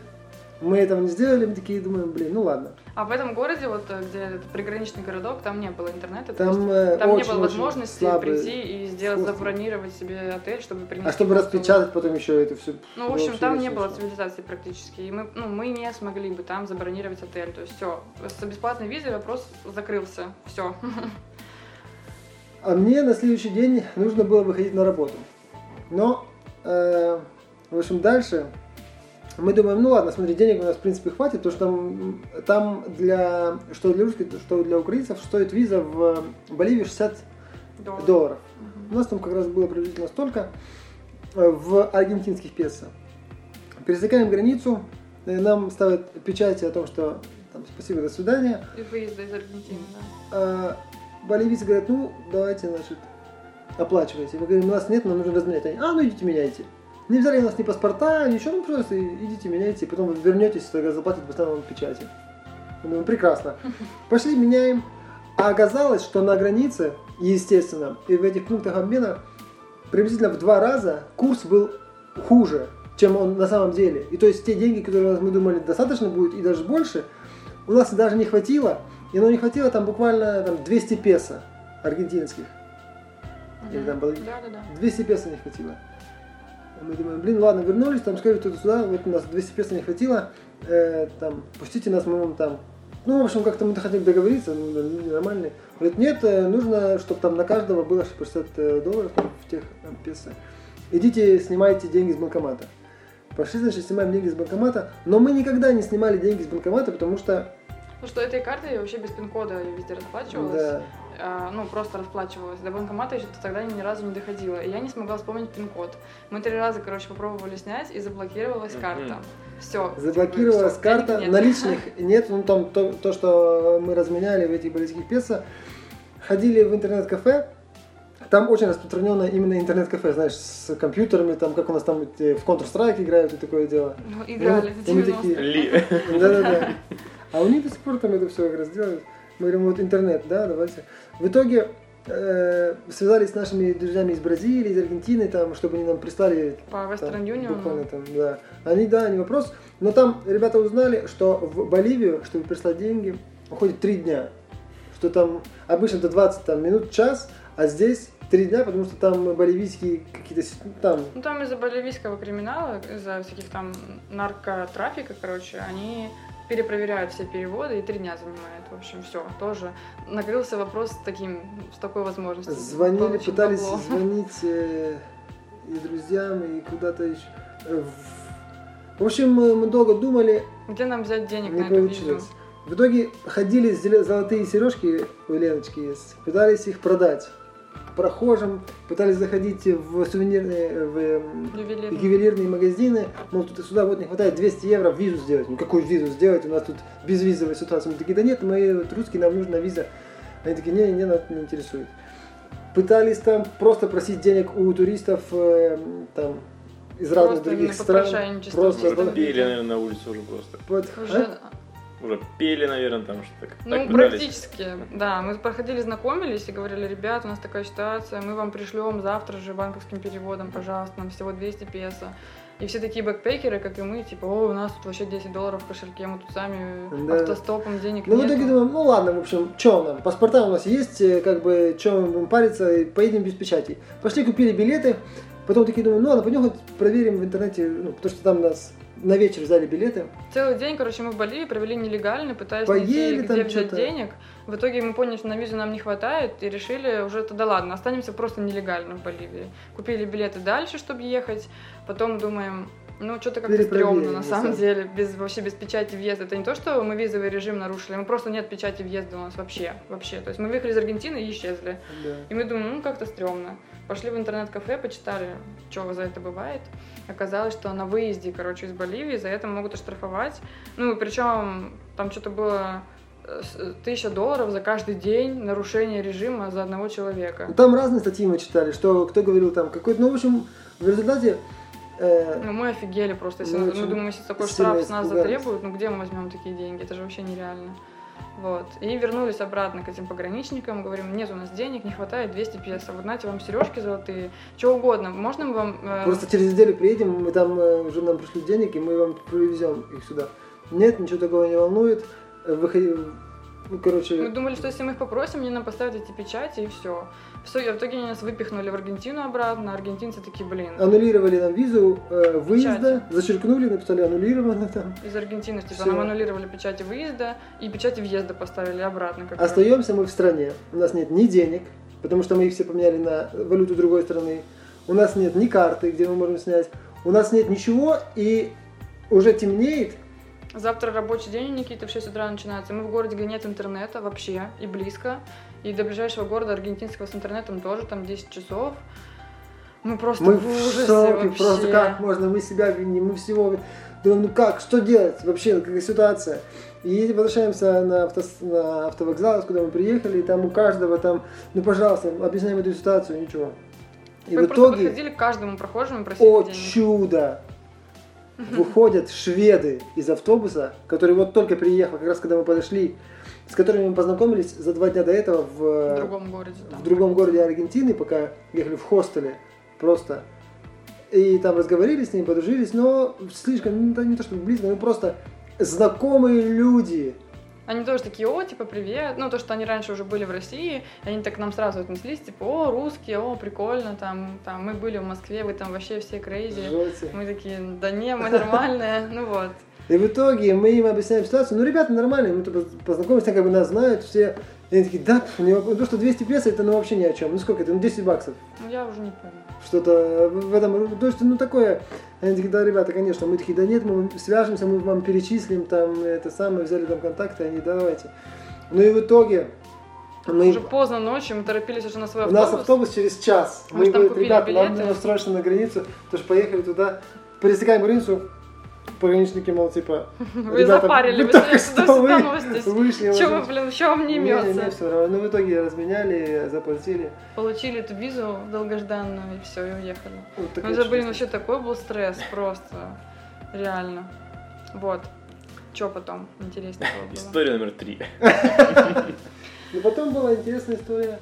D: Мы этого не сделали, мы такие думаем, блин, ну ладно.
C: А в этом городе, вот э, где этот приграничный городок, там не было интернета. то
D: Там,
C: есть
D: э,
C: там не
D: очень,
C: было
D: очень
C: возможности
D: слабый
C: прийти и сделать,
D: способ.
C: забронировать себе отель, чтобы принести.
D: А чтобы
C: просто-
D: распечатать потом еще это все.
C: Ну, в общем, там не было цивилизации практически. И мы, ну, мы не смогли бы там забронировать отель. То есть все, с бесплатной визой вопрос закрылся. Все.
D: А мне на следующий день нужно было выходить на работу. Но, э, в общем, дальше мы думаем, ну ладно, смотри, денег у нас в принципе хватит, потому что там, там для, что для русских, что для украинцев стоит виза в Боливии 60 долларов. У нас там как раз было приблизительно столько э, в аргентинских песо. Пересекаем границу, э, нам ставят печати о том, что там, спасибо, до свидания.
C: И выезда из Аргентины, да.
D: А боливийцы говорят, ну, давайте, значит, оплачивайте. Мы говорим, у нас нет, нам нужно разменять. Они, а, ну идите меняйте. Не взяли у нас ни паспорта, ничего, ну просто идите меняйте, потом вы вернетесь, тогда заплатят, поставим печати. Мы думаем, прекрасно. Пошли, меняем. А оказалось, что на границе, естественно, и в этих пунктах обмена приблизительно в два раза курс был хуже, чем он на самом деле. И то есть те деньги, которые у нас, мы думали достаточно будет и даже больше, у нас даже не хватило. И оно не хватило там буквально там, 200 песо аргентинских. Или там было-
C: Да, да, да.
D: 200 песо не хватило. Мы думаем, блин, ладно, вернулись, там сказали туда-сюда, вот у нас 200 песо не хватило, э, там, пустите нас, мы вам там... Ну, в общем, как-то мы хотели договориться, ну, люди нормальные. Говорят, нет, э, нужно, чтобы там на каждого было 60 э, долларов там, в тех э, песо. Идите, снимайте деньги с банкомата. Пошли, значит, снимаем деньги с банкомата, но мы никогда не снимали деньги с банкомата, потому что...
C: Ну что, этой картой вообще без пин-кода я везде расплачивалась.
D: Да,
C: А, ну, просто расплачивалась. До банкомата еще тогда ни разу не доходила. И я не смогла вспомнить пин-код. Мы три раза, короче, попробовали снять, и заблокировалась
E: Мгм.
C: карта. Все.
D: Заблокировалась карта, наличных нет, ну там то, то, что мы разменяли в этих боливийских песо. Ходили в интернет-кафе, там очень распространено именно интернет-кафе, знаешь, с компьютерами, там, как у нас там в Counter-Strike играют и такое дело.
C: Ну, играли
D: Ну,
C: в
D: и мы
C: 90-е.
D: такие,
E: Ли.
D: Да-да-да. А у них до сих пор там это все как раз делают. Мы говорим, вот интернет, да, давайте. В итоге э, связались с нашими друзьями из Бразилии, из Аргентины, там, чтобы они нам прислали
C: По Western Union.
D: Буквально там, да. Они, да, не вопрос. Но там ребята узнали, что в Боливию, чтобы прислать деньги, уходит три дня. Что там обычно это 20 там, минут, час, а здесь три дня, потому что там боливийские какие-то, ну, там,
C: Ну, там из-за боливийского криминала, из-за всяких там наркотрафика, короче, они перепроверяют все переводы и три дня занимает. В общем, все, тоже накрылся вопрос с таким, с такой возможностью.
D: звонили, пытались
C: бабло.
D: звонить э, и друзьям, и куда-то еще. э, в- В общем, мы, мы долго думали,
C: Где нам взять денег
D: не
C: на эту
D: получилось. В итоге ходили золотые сережки у Леночки есть, пытались их продать прохожим, пытались заходить в сувенирные, в эм,
C: Ювелирный.
D: ювелирные магазины, мол, тут и сюда вот не хватает 200 евро визу сделать. Ну какую визу сделать? У нас тут безвизовая ситуация. Мы такие, да нет, мы вот русские, нам нужна виза. Они такие, не, не, нас не интересует. Пытались там просто просить денег у туристов эм, там из разных
C: Просто
D: других стран. Просто
A: Пели, наверное, на улице уже просто.
D: вот,
C: Уже,
D: а?
A: Уже пели, наверное, там что-то. так-
C: ну,
A: пытались.
C: практически, да. Мы проходили, знакомились и говорили, ребят, у нас такая ситуация, мы вам пришлем завтра же банковским переводом, пожалуйста, нам всего 200 песо. И все такие бэкпекеры, как и мы, типа, о, у нас тут вообще 10 долларов в кошельке, мы тут сами
D: Да.
C: автостопом денег
D: Ну, в
C: нету».
D: итоге думаем, ну ладно, в общем, что нам, паспорта у нас есть, э, как бы, что мы будем париться, и поедем без печати. Пошли, купили билеты, потом такие думаем, ну ладно, пойдем хоть проверим в интернете, ну, потому что там нас на вечер взяли билеты.
C: Целый день, короче, мы в Боливии провели нелегально, пытаясь
D: Поели
C: найти, где взять денег. В итоге мы поняли, что на визу нам не хватает, и решили уже тогда ладно, останемся просто нелегально в Боливии. Купили билеты дальше, чтобы ехать, потом думаем, ну, что-то как-то стрёмно, на самом деле, без, вообще без печати въезда. Это не то, что мы визовый режим нарушили, мы просто нет печати въезда у нас вообще, вообще. То есть мы выехали из Аргентины и исчезли.
D: Да.
C: И мы думаем, ну как-то стрёмно. Пошли в интернет-кафе, почитали, что за это бывает. Оказалось, что на выезде, короче, из Боливии за это могут оштрафовать. Ну, причем там что-то было э, с- тысяча долларов за каждый день нарушение режима за одного человека.
D: Ну, Там разные статьи мы читали, что кто говорил там какой-то, ну, в общем, в результате э,
C: Ну, мы офигели просто. Если
D: Мы
C: мы, думаем, если такой штраф с нас затребуют, ну где мы возьмем такие деньги? Это же вообще нереально. Вот. И вернулись обратно к этим пограничникам, говорим, нет у нас денег, не хватает 200 песо, вот знаете, вам сережки золотые, что угодно, можно мы вам... э,
D: просто через неделю приедем, мы там э, уже нам пришли денег, и мы вам привезем их сюда. Нет, ничего такого не волнует. Выходи, ну, короче,
C: Мы думали, что если мы их попросим, они нам поставят эти печати и все. Все, и в итоге они нас выпихнули в Аргентину обратно. Аргентинцы такие, блин,
D: аннулировали нам визу э, выезда,
C: Печати.
D: зачеркнули, написали аннулировано там.
C: из Аргентины, типа,
D: Всё.
C: нам аннулировали печати выезда и печати въезда поставили обратно. Как
D: Остаемся мы в стране. У нас нет ни денег, потому что мы их все поменяли на валюту другой страны. У нас нет ни карты, где мы можем снять. У нас нет ничего, и уже темнеет.
C: Завтра рабочий день у Никиты в 6 утра начинается. Мы в городе, где нет интернета вообще и близко. И до ближайшего города аргентинского с интернетом тоже там 10 часов. Мы просто
D: Мы
C: в
D: в
C: ужасе
D: шоке,
C: вообще.
D: просто как можно, мы себя виним, мы всего думаем, ну как, что делать вообще, какая ситуация. И возвращаемся на, авто, на автовокзал, куда мы приехали, и там у каждого там, ну пожалуйста, объясняем эту ситуацию, ничего. И
C: Мы
D: в
C: просто
D: итоге,
C: подходили к каждому прохожему и просили
D: о
C: денег.
D: чудо, выходят шведы из автобуса, который вот только приехал, как раз когда мы подошли, с которыми мы познакомились за два дня до этого в,
C: В другом городе. там.
D: в другом городе Аргентины, пока ехали в хостеле, просто. И там разговорили с ними, подружились, но слишком, ну, да не то чтобы близко, но просто знакомые люди.
C: Они тоже такие, о, типа, привет. Ну, то, что они раньше уже были в России, они так к нам сразу отнеслись, типа, о, русские, о, прикольно, там, там, мы были в Москве, вы там вообще все крейзи. Мы такие, да не, мы нормальные, ну вот.
D: И в итоге мы им объясняем ситуацию, ну, ребята нормальные, мы тут познакомились, так как бы нас знают все. И они такие, да, пф, не вопрос». то, что 200 песо, это ну вообще ни о чем. Ну сколько это, ну 10 баксов.
C: Ну, я уже не помню.
D: Что-то в этом, то есть, ну такое. Они такие, да, ребята, конечно. Мы такие, да нет, мы свяжемся, мы вам перечислим, там, это самое, взяли там контакты, они, давайте. Ну и в итоге мы...
C: Уже поздно ночью, мы торопились уже на свой
D: У нас
C: автобус.
D: автобус через час.
C: Мы там
D: говорим, ребята, нам
C: билеты.
D: нужно срочно на границу, тоже поехали туда, пересекаем границу, пограничники, мол, типа,
C: Вы
D: ребята,
C: запарили,
D: вы
C: вы
D: только
C: сюда
D: что вы вышли.
C: Че
D: уже.
C: вы, блин, что вам не
D: Не, не, не,
C: имется?
D: равно. Ну, в итоге разменяли, заплатили.
C: Получили эту визу долгожданную, и все, и уехали.
D: Вот
C: Ну, это, блин, вообще такой был стресс, просто. Реально. Вот. Че потом? Интереснее было.
A: История номер три.
D: Ну, потом была интересная история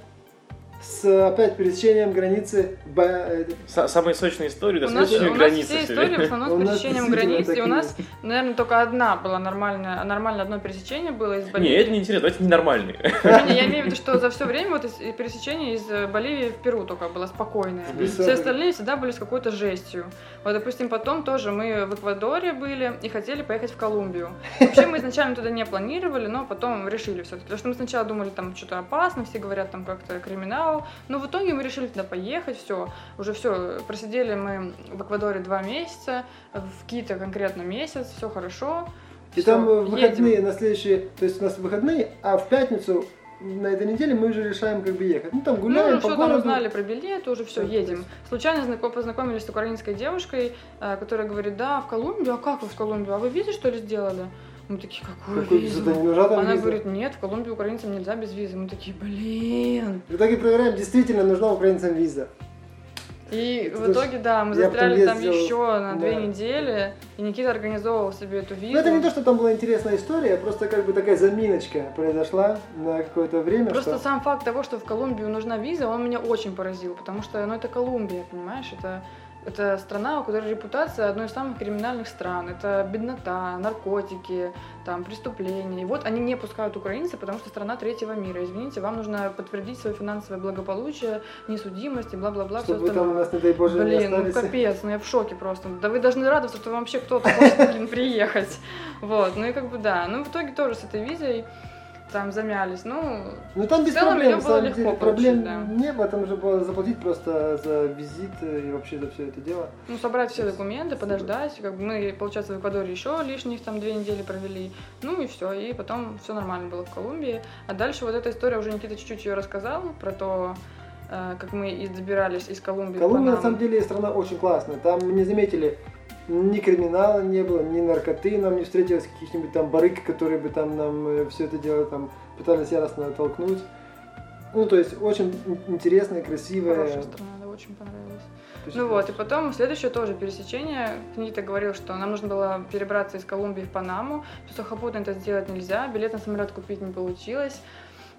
D: с опять пересечением границы э,
A: Са- Самые сочные истории, да,
C: У нас,
A: следующие
C: у нас
A: границы
C: все истории в основном с пересечением
D: действительно
C: границ, и у нас, наверное, только одна была нормальная, нормально одно пересечение было из
A: Не,
C: Боливии.
A: это не интересно, давайте ненормальные.
C: Не, не, я имею в виду, что за все время вот пересечение из Боливии в Перу только было спокойное. Все остальные всегда были с какой-то жестью. Вот, допустим, потом тоже мы в Эквадоре были и хотели поехать в Колумбию. Вообще мы изначально туда не планировали, но потом решили все-таки. Потому что мы сначала думали, там что-то опасно, все говорят, там как-то криминал вау. Но в итоге мы решили туда поехать, все, уже все, просидели мы в Эквадоре два месяца, в Кито конкретно месяц, все хорошо.
D: И
C: Всё,
D: там выходные
C: едем.
D: на следующие, то есть у нас выходные, а в пятницу на этой неделе мы уже решаем как бы ехать. Ну там гуляем
C: ну,
D: по
C: что
D: городу.
C: там узнали про билеты, уже все,
D: то
C: едем.
D: есть-
C: Случайно знаком- познакомились с украинской девушкой, э, которая говорит, да, в Колумбию, а как вы в Колумбию? А вы визу, что ли, сделали? Мы такие, какую
D: Какой
C: визу?
D: не нужна там
C: Она
D: виза?
C: говорит, нет, в Колумбию украинцам нельзя без визы. Мы такие, блин.
D: В итоге проверяем, действительно нужна украинцам виза.
C: И
D: Это
C: в итоге, да, мы застряли там
D: ездил,
C: еще на две
D: да.
C: недели, и Никита организовывал себе эту визу.
D: Ну это не то, что там была интересная история, просто как бы такая заминочка произошла на какое-то время.
C: Просто
D: что...
C: сам факт того, что в Колумбию нужна виза, он меня очень поразил, потому что, ну, это Колумбия, понимаешь, это, это страна, у которой репутация одной из самых криминальных стран. Это беднота, наркотики, там, преступления. И вот они не пускают украинцев, потому что страна третьего мира. Извините, вам нужно подтвердить свое финансовое благополучие, несудимость и бла-бла-бла, все
D: Чтобы вы там у
C: остальное.
D: нас, не дай боже, не
C: Блин, ну
D: остались.
C: капец, ну я в шоке просто. Да вы должны радоваться, что вообще кто-то может, блин, приехать. Вот, ну и как бы да. Ну в итоге тоже с этой визой там замялись. Ну,
D: Ну там
C: В
D: без
C: целом
D: проблем,
C: было легко
D: деле, проблем
C: да.
D: не было, там же было заплатить просто за визит и вообще за все это дело.
C: ну, собрать все документы, подождать. Как бы мы, получается, в Эквадоре еще лишних там две недели провели. Ну и все. И потом все нормально было в Колумбии. А дальше вот эта история уже Никита чуть-чуть ее рассказал про то, э, как мы и добирались из Колумбии в
D: Колумбия на самом деле страна очень классная. Там не заметили ни криминала не было, ни наркоты нам не встретилось, каких-нибудь там барыг, которые бы там нам все это дело там пытались яростно оттолкнуть. Ну, то есть очень ин- интересная, красивая.
C: Хорошая страна, да, очень понравилась. Ну вот, и потом следующее тоже пересечение. Никита говорил, что нам нужно было перебраться из Колумбии в Панаму. Сухопутно это сделать нельзя, билет на самолет купить не получилось.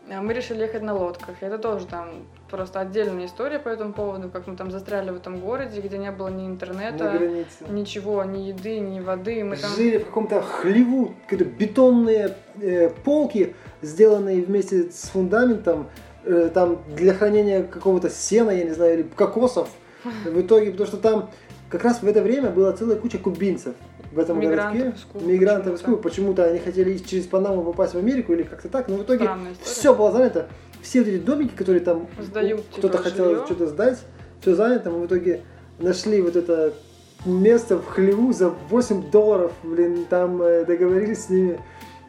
C: Э, Мы решили ехать на лодках. Это тоже там просто отдельная история по этому поводу, как мы там застряли в этом городе, где не было ни интернета, ничего, ни еды, ни воды. Мы там...
D: Жили в каком-то хлеву, какие-то бетонные э, полки, сделанные вместе с фундаментом, э, там для хранения какого-то сена, я не знаю, или кокосов. В итоге, потому что там как раз в это время была целая куча кубинцев в этом
C: Мигрантов
D: городке.
C: из Кубы
D: Мигрантов из. Кубы. Почему-то они хотели через Панаму попасть в Америку или как-то так, но в итоге все было занято. Все вот эти домики, которые там
C: Сдают,
D: кто-то
C: типа,
D: хотел
C: жилье.
D: что-то сдать, все занято. Мы в итоге нашли вот это место в хлеву за 8 долларов, блин, там э, договорились с ними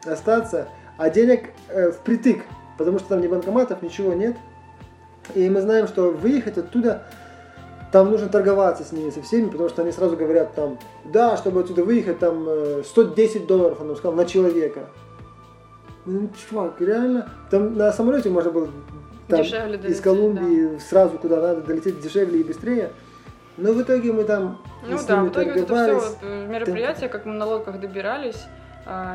D: остаться, а денег э, впритык, потому что там ни банкоматов, ничего нет. И мы знаем, что выехать оттуда, там нужно торговаться с ними, со всеми, потому что они сразу говорят там, да, чтобы отсюда выехать, там э, 110 долларов, он нам сказал, на человека. Ну, чувак, реально, там на самолете можно было там,
C: Дешевле
D: из
C: долететь,
D: Колумбии сразу куда надо долететь дешевле и быстрее. Но в итоге мы там
C: Ну да, в итоге вот это все
D: торговались.
C: мероприятие, как мы на лодках добирались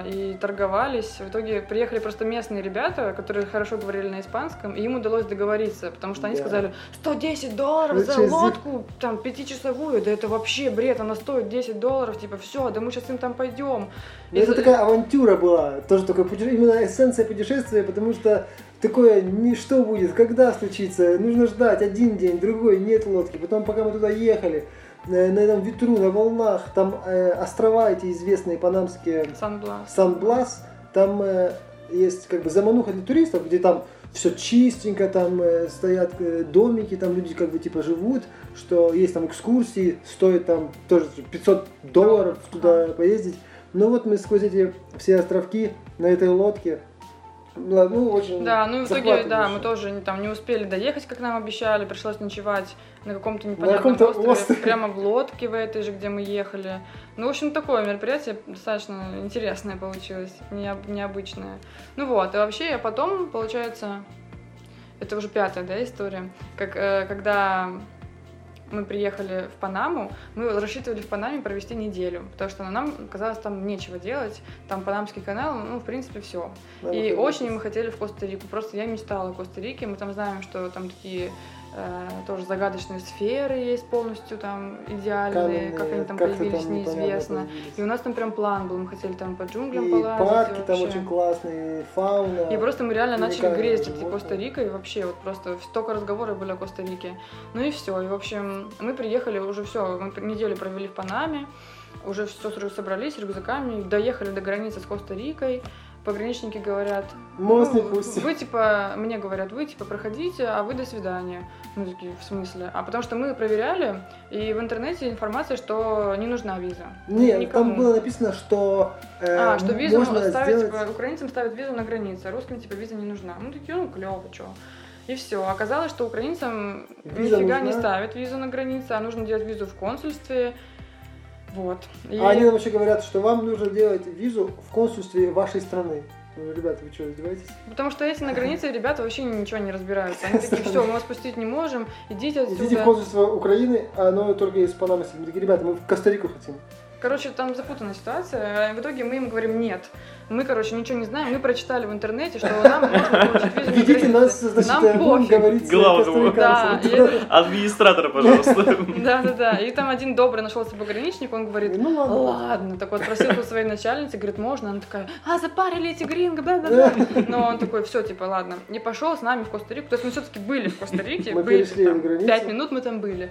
C: и торговались. В итоге приехали просто местные ребята, которые хорошо говорили на испанском, и им удалось договориться, потому что они
D: Да.
C: сказали 110 долларов за лодку, там, пятичасовую, да это вообще бред, она стоит 10 долларов, типа, все, да мы сейчас им там пойдем.
D: Ну, Это такая авантюра была, тоже путеше- именно эссенция путешествия, потому что такое, не что будет, когда случится, нужно ждать один день, другой, нет лодки, потом пока мы туда ехали, э, на этом ветру, на волнах, там э, острова эти известные панамские,
C: Сан-Блас.
D: Сан-Блас, там э, есть как бы замануха для туристов, где там все чистенько, там э, стоят э, домики, там люди как бы типа живут, что есть там экскурсии, стоит там тоже 500 долларов туда поездить. Ну вот мы сквозь эти все островки на этой лодке, ну, ну, очень
C: Да, ну и в итоге, да, мы тоже не- там не успели доехать, как нам обещали, пришлось ночевать на каком-то
D: На
C: непонятном
D: каком-то
C: острове,
D: острове.
C: прямо в лодке в этой же, где мы ехали. Ну, в общем, такое мероприятие достаточно интересное получилось, необ- необычное. Ну вот, и вообще я потом, получается, это уже пятая, да, история, как, э, когда мы приехали в Панаму, мы рассчитывали в Панаме провести неделю, потому что нам казалось там нечего делать, там Панамский канал, ну, в принципе, все.
D: Нам
C: И очень мы хотели в Коста-Рику. Просто я мечтала о Коста-Рике. Мы там знаем, что там такие тоже загадочные сферы есть полностью там идеальные, как они там
D: как-то
C: появились,
D: непонятно
C: неизвестно.
D: появились.
C: И у нас там прям план был, мы хотели там по джунглям
D: И
C: полазить.
D: парки там очень классные, фауна.
C: И просто мы реально начали грезить
D: животные.
C: Коста-Рикой, и вообще вот просто столько разговоров были о Коста-Рике. Ну и все. И, в общем, мы приехали уже все, мы неделю провели в Панаме, уже все собрались рюкзаками, доехали до границы с Коста-Рикой, пограничники говорят,
D: Мост не
C: ну,
D: пустим.
C: вы типа, мне говорят, вы типа проходите, а вы до свидания. Мы такие, в смысле? А потому что мы проверяли, и в интернете информация, что не нужна виза.
D: Нет,
C: Никому.
D: там было написано, что э,
C: А, что визу
D: можно
C: ставить,
D: сделать...
C: типа, украинцам ставят визу на границе, а русским типа виза не нужна. Мы такие, ну клево, что. И все. Оказалось, что украинцам
D: Виза
C: нифига не
D: нужна?
C: ставят визу на границе, а нужно делать визу в консульстве. Вот. И-
D: А они нам вообще говорят, что вам нужно делать визу в консульстве вашей страны. Ну, ребята, вы что, издеваетесь?
C: Потому что эти на границе ребята вообще ничего не разбираются. Они такие, все, мы вас пустить не можем, идите
D: Идите в
C: отсюда.
D: консульство Украины, а оно только из Панамы. Мы такие, ребята, мы в Коста-Рику хотим.
C: Короче, там запутанная ситуация. В итоге мы им говорим нет. Мы, короче, ничего не знаем. Мы прочитали в интернете, что нам можно получить визу
D: Ведите нас, значит,
C: Нам пофиг.
D: говорить
A: Главному.
C: Да,
A: Администратора, пожалуйста.
C: Да, да, да. И там один добрый нашелся пограничник, он говорит,
D: Ну ладно.
C: ладно, так вот просил у своей начальницы, говорит, можно? Она такая, а, запарили эти гринго, да, да, да. Но он такой, все, типа, ладно. Не пошел с нами в Коста-Рику. То есть мы все-таки были в Коста-Рике,
D: Мы
C: были
D: перешли
C: там,
D: границу.
C: пять минут мы там были.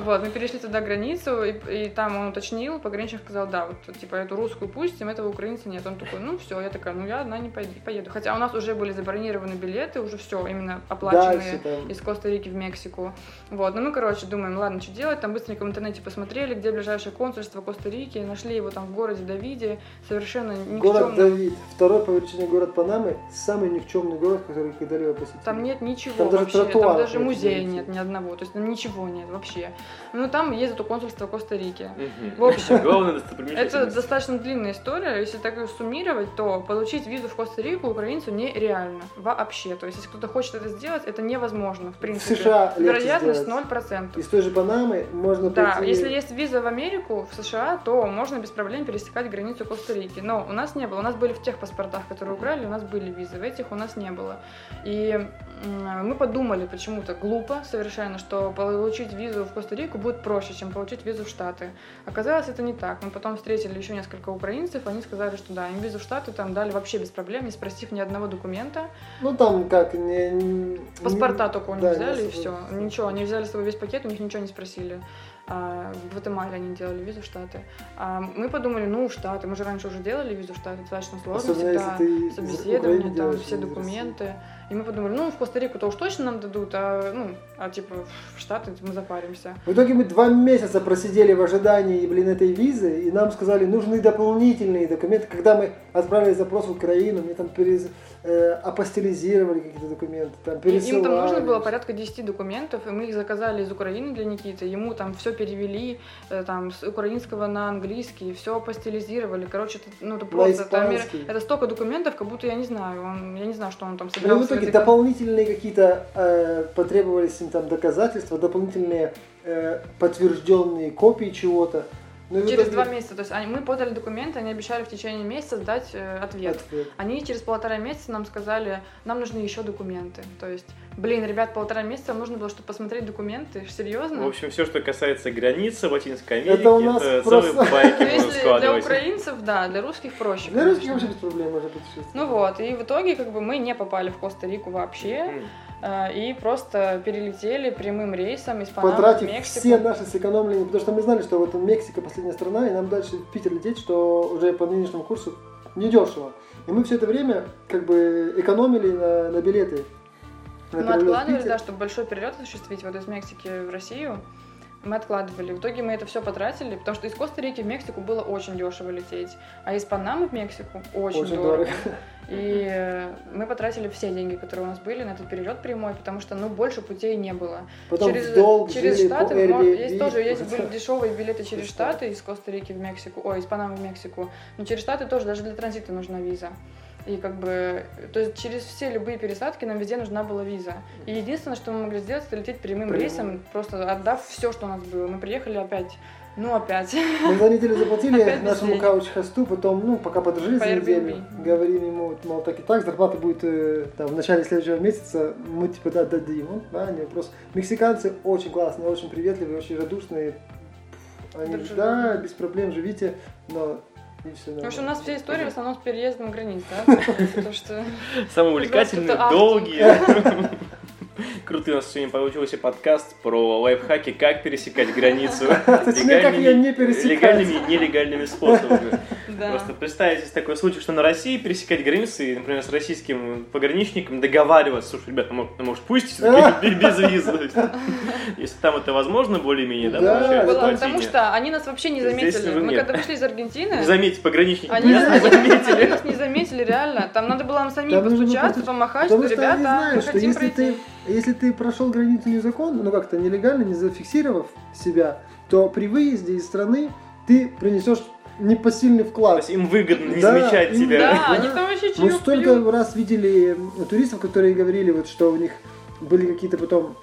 C: Вот, мы перешли туда границу, и, и там он уточнил, пограничник сказал, да, вот, типа, эту русскую пустим, этого украинца нет. Он такой, ну все, я такая, ну я одна не поеду. Хотя у нас уже были забронированы билеты, уже все, именно оплаченные
D: там.
C: из Коста-Рики в Мексику. Вот, ну мы, короче, думаем, ладно, что делать, там быстренько в интернете посмотрели, где ближайшее консульство Коста-Рики, нашли его там в городе Давиде, совершенно
D: Город
C: никчемно.
D: Давид, второй по величине город Панамы, самый никчемный город, который когда-либо посетил.
C: Там нет ничего
D: Там даже
C: вообще, там даже
D: нет,
C: музея нет ни одного, то есть там ничего нет вообще. Ну там есть это консульство Коста-Рики.
A: Мгм.
C: В общем,
A: Главное
C: Это
A: достопримечательность.
C: достаточно длинная история. Если так её суммировать, то получить визу в Коста-Рику украинцу нереально. Вообще. То есть, если кто-то хочет это сделать, это невозможно, в
D: В
C: принципе.
D: США легче
C: Вероятность
D: сделать.
C: 0%.
D: Из той же Панамы можно
C: Да,
D: пойти...
C: если есть виза в Америку, в США, то можно без проблем пересекать границу Коста-Рики. Но у нас не было. У нас были в тех паспортах, которые украли, у нас были визы. В этих у нас не было. И мы подумали почему-то глупо совершенно, что получить визу в Коста-Рику будет проще, чем получить визу в Штаты. Оказалось, это не так. Мы потом встретили еще несколько украинцев, они сказали, что да, им визу в Штаты там дали вообще без проблем, не спросив ни одного документа.
D: Ну там как, не...
C: Паспорта только у них
D: да, не
C: взяли и все. Ничего, они взяли с собой весь пакет, у них ничего не спросили. А, в Гватемале они делали визу в Штаты. А мы подумали, ну, в Штаты, мы же раньше уже делали визу в Штаты, достаточно сложно
D: Особенно
C: всегда. Собеседование, там все документы. И мы подумали, ну, в Коста-Рику-то уж точно нам дадут, а, ну, а типа в Штаты мы запаримся.
D: В итоге мы два месяца просидели в ожидании, блин, этой визы, и нам сказали, нужны дополнительные документы. Когда мы отправили запрос в Украину, мне там перез... э, апостилизировали какие-то документы, там
C: И
D: пересылали.
C: им там нужно было порядка 10 документов, и мы их заказали из Украины для Никиты. Ему там все перевели э, там с украинского на английский, все постилизировали. Короче, это, ну, это просто
D: испанский.
C: это столько документов, как будто я не знаю. Он, я не знаю, что он там
D: Ну,
C: собирался.
D: в итоге дополнительные какие-то э, потребовались им там доказательства, дополнительные э, подтвержденные копии чего-то. Ну, и в
C: Через два месяца. То есть они, мы подали документы, они обещали в течение месяца сдать э, ответ.
D: Ответ.
C: Они через полтора месяца нам сказали, нам нужны еще документы. То есть, блин, ребят, полтора месяца вам нужно было, чтобы посмотреть документы. Серьезно?
A: В общем, все, что касается границы в Латинской Америке,
D: Это у нас
A: целые
D: просто-
A: байки
C: Ну, если для украинцев, да, для русских проще.
D: Для русских вообще без проблем может путешествовать.
C: Ну вот, и в итоге как бы мы не попали в Коста-Рику вообще,
A: М.
C: э, и просто перелетели прямым рейсом из Панамы в
D: Потратив
C: Мексику.
D: все наши сэкономленные, потому что мы знали, что вот Мексика последняя страна, и нам дальше в Питер лететь, что уже по нынешнему курсу недешево. И мы все это время как бы экономили на, на билеты. На
C: Мы
D: в
C: откладывали, да, чтобы большой перелет осуществить вот из Мексики в Россию. Мы откладывали. В итоге мы это все потратили, потому что из Коста-Рики в Мексику было очень дешево лететь, а из Панамы в Мексику очень,
D: Очень
C: дорого.
D: дорого.
C: И мы потратили все деньги, которые у нас были на этот перелет прямой, потому что ну больше путей не было.
D: Потом
C: через,
D: долг
C: через
D: жили
C: Штаты
D: по Airbnb.
C: есть тоже есть были дешевые билеты через? Штаты из Коста-Рики в Мексику, ой, из Панамы в Мексику. Но через Штаты тоже даже для транзита нужна виза. И как бы, то есть через все любые пересадки нам везде нужна была виза. И единственное, что мы могли сделать, это лететь прямым
D: Прямым.
C: рейсом, просто отдав все, что у нас было. Мы приехали опять, ну опять.
D: Мы за неделю заплатили
C: Опять
D: нашему кауч-хосту, потом, ну, пока подружились
C: По
D: за неделю, говорим ему, мол, так и так, зарплата будет э, там, в начале следующего месяца, мы типа да, дадим. Да, не вопрос. Мексиканцы очень классные, очень приветливые, очень радушные. Они, да, без проблем живите, но и все
C: В общем, у нас вся история в основном с переездом границ, да? Потому что
A: Самые увлекательные, долгие. Крутый у нас сегодня получился подкаст про лайфхаки, как пересекать границу легальными и нелегальными способами. Просто представить себе такой случай, что на России пересекать границы и, например, с российским пограничником договариваться, слушай, ребята, может, ну, может пусть без визы, если там это возможно более-менее, да,
C: потому что они нас вообще не заметили. Мы когда вышли из Аргентины,
A: Не заметьте, пограничники
C: они,
A: нас не заметили.
C: они нас не заметили, реально. Там надо было нам самим постучаться, помахать, что, ребята, мы хотим пройти.
D: Если ты прошел границу незаконно, ну как-то нелегально, не зафиксировав себя, то при выезде из страны ты принесешь непосильный
A: То
D: вклад.
A: есть им выгодно не
D: Да,
A: замечать
D: им-
A: тебя.
C: Да,
D: Да.
C: они там вообще
D: Мы столько
C: пьют.
D: раз видели туристов, которые говорили, вот, что у них были какие-то потом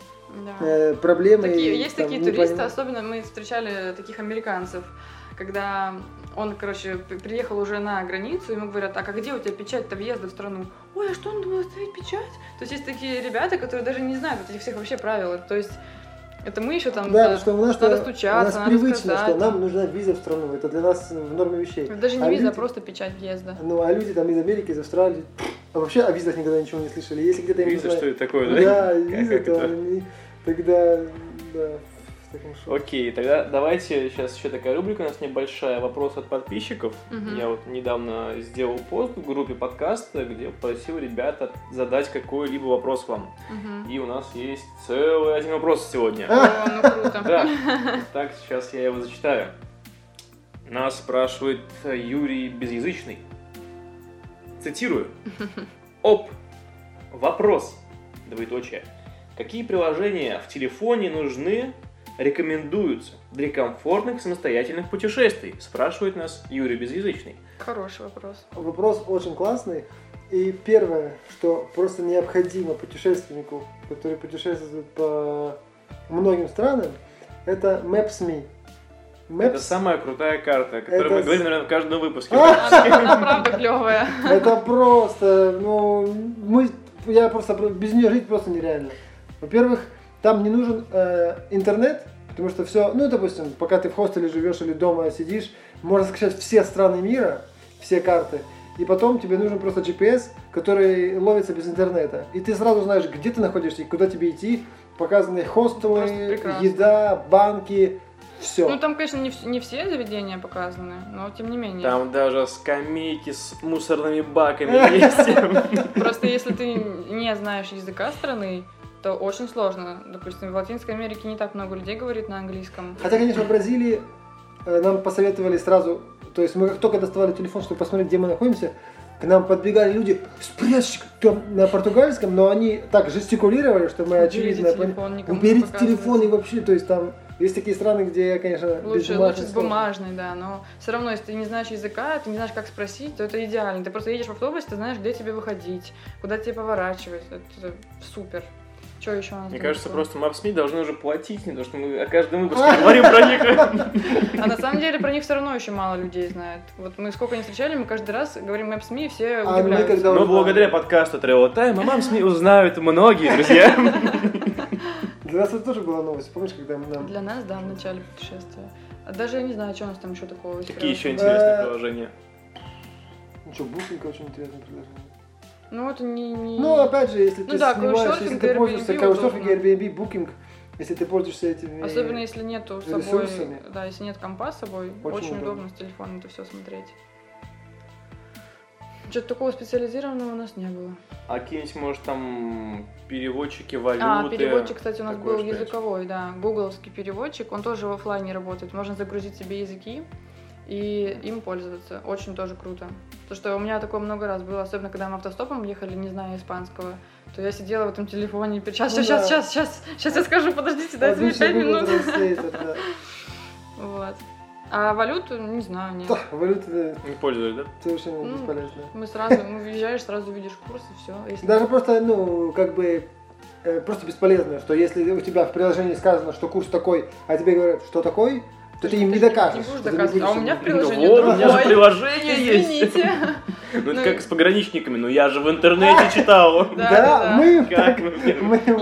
C: Да.
D: э, проблемы.
C: Такие, есть
D: там
C: такие туристы,
D: понимали.
C: особенно мы встречали таких американцев, когда он, короче, при- приехал уже на границу, ему говорят, а как где у тебя печать-то въезда в страну? Ой, а что, надо было ставить печать? То есть есть такие ребята, которые даже не знают вот этих всех вообще правил. То есть это мы еще там
D: Да,
C: да,
D: потому что у нас,
C: надо
D: что-
C: стучаться,
D: у нас
C: надо
D: привычно,
C: сказать,
D: что нам нужна виза в страну. Это для нас в норме вещей.
C: Это даже не
D: А
C: виза, а
D: люди-
C: просто печать въезда.
D: Ну, а люди там из Америки, из Австралии, а вообще о визах никогда ничего не слышали. Если где-то им
A: Виза,
D: нужна-
A: что это такое,
D: Да,
A: да?
D: виза,
A: Как
D: то
A: это?
D: они тогда, да.
A: Окей, тогда давайте сейчас еще такая рубрика у нас небольшая. Вопрос от подписчиков.
C: Мгм.
A: Я вот недавно сделал пост в группе подкаста, где просил ребят задать какой-либо вопрос вам.
C: Мгм.
A: И у нас есть целый один вопрос сегодня.
C: О, ну круто.
A: Да, так сейчас я его зачитаю. Нас спрашивает Юрий Безязычный. Цитирую. Оп. Вопрос. Двоеточие. Какие приложения в телефоне нужны, рекомендуются для комфортных самостоятельных путешествий? Спрашивает нас Юрий Безязычный.
C: Хороший вопрос.
D: Вопрос очень классный. И первое, что просто необходимо путешественнику, который путешествует по многим странам, это Maps.me.
A: Это
D: Maps
A: самая крутая карта, о которой
D: Это
A: мы говорим, наверное, в каждом выпуске.
D: А!
C: Она, правда клевая.
D: Это просто, ну, мы, я просто, про- без нее жить просто нереально. Во-первых, там не нужен э, интернет, потому что все, ну, допустим, пока ты в хостеле живешь или дома сидишь, можно скачать все страны мира, все карты, и потом тебе нужен просто GPS, который ловится без интернета. И ты сразу знаешь, где ты находишься и куда тебе идти, показаны хостелы, еда, банки, все.
C: Ну там, конечно, не, не все заведения показаны, но тем не менее.
A: Там даже скамейки с мусорными баками есть.
C: Просто если ты не знаешь языка страны, то очень сложно. Допустим, в Латинской Америке не так много людей говорит на английском.
D: Хотя, конечно, в Бразилии э, нам посоветовали сразу, то есть мы как только доставали телефон, чтобы посмотреть, где мы находимся, к нам подбегали люди, спрячьте там на португальском, но они так жестикулировали, что мы
C: Уберите
D: очевидно
C: телефон,
D: Уберите телефон и вообще, то есть там есть такие страны, где, конечно,
C: Лучше, лучше с бумажной, да, но все равно, если ты не знаешь языка, ты не знаешь, как спросить, то это идеально. Ты просто едешь в автобус, ты знаешь, где тебе выходить, куда тебе поворачивать. Это супер. Что еще у нас
A: Мне кажется,
C: такое?
A: просто Maps.me должны уже платить, не то, что мы о каждом выпуске говорим про них.
C: А на самом деле про них все равно еще мало людей знает. Вот мы сколько не встречали, мы каждый раз говорим Maps.me, и все
D: А мы
C: удивляются.
A: Но благодаря подкасту Travel Time о Maps.me узнают многие друзья.
D: Для нас это тоже была новость, помнишь, когда мы нам...
C: Для нас, да, в начале путешествия. А даже я не знаю, что у нас там еще такого.
A: Какие еще интересные приложения?
D: Ну что, букинг очень интересное предложение.
C: Ну, это не... не...
D: Ну, опять же, если
C: Ну
D: ты
C: да,
D: снимаешь, если ты пользуешься каучсерфинг. Airbnb, букинг, если ты пользуешься этими...
C: Особенно если нету с собой, да, если нет компа с собой,
D: Очень
C: очень,
D: удобно.
C: удобно. с телефона это все смотреть. Что-то такого специализированного у нас не было.
A: А какие-нибудь, может, там переводчики валюты?
C: а, переводчик, кстати, у нас
A: такое
C: был
A: что-нибудь?
C: языковой, да, гугловский переводчик, он тоже в оффлайне работает. Можно загрузить себе языки и им пользоваться. Очень тоже круто. То, что у меня такое много раз было, особенно когда мы автостопом ехали, не зная испанского, то я сидела в этом телефоне, сейчас,
D: Ну
C: сейчас,
D: да.
C: сейчас, сейчас, сейчас я скажу, подождите, дайте мне
D: Обычно
C: 5
D: Google
C: минут. Вот. А валюту, не знаю, нет.
D: Да, валюта
A: Не пользуюсь, да?
D: совершенно
C: Ну,
D: бесполезна.
C: Мы сразу, мы въезжаешь, сразу видишь курс и все. Если...
D: Даже просто, ну, как бы, э, просто бесполезно, что если у тебя в приложении сказано, что курс такой, а тебе говорят, что такой, ты,
C: же-
D: им не
C: же
D: докажешь.
C: Не
D: ты
C: доказывать. А у меня в приложении
A: Ну вот, у меня же приложение есть.
C: Извините.
A: Ну, это
C: Ну,
A: как с пограничниками, ну я же в интернете читал.
C: Да,
D: мы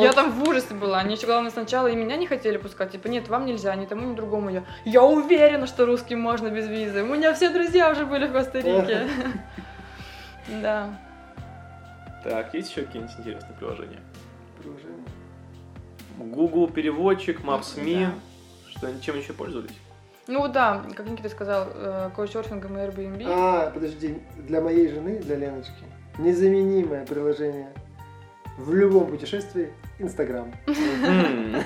C: Я там в ужасе была. Они еще, главное, сначала и меня не хотели пускать. Типа, нет, вам нельзя, ни тому, ни другому. Я, я уверена, что русским можно без визы. У меня все друзья уже были в Коста-Рике. Да.
A: Так, есть еще какие-нибудь интересные приложения?
D: Приложение.
A: Google переводчик, Maps.me.
C: Да.
A: Что, чем еще пользовались?
C: Ну да, как Никита сказал, э, коучерфингом и Airbnb.
D: А, подожди, для моей жены, для Леночки, незаменимое приложение в любом путешествии Инстаграм.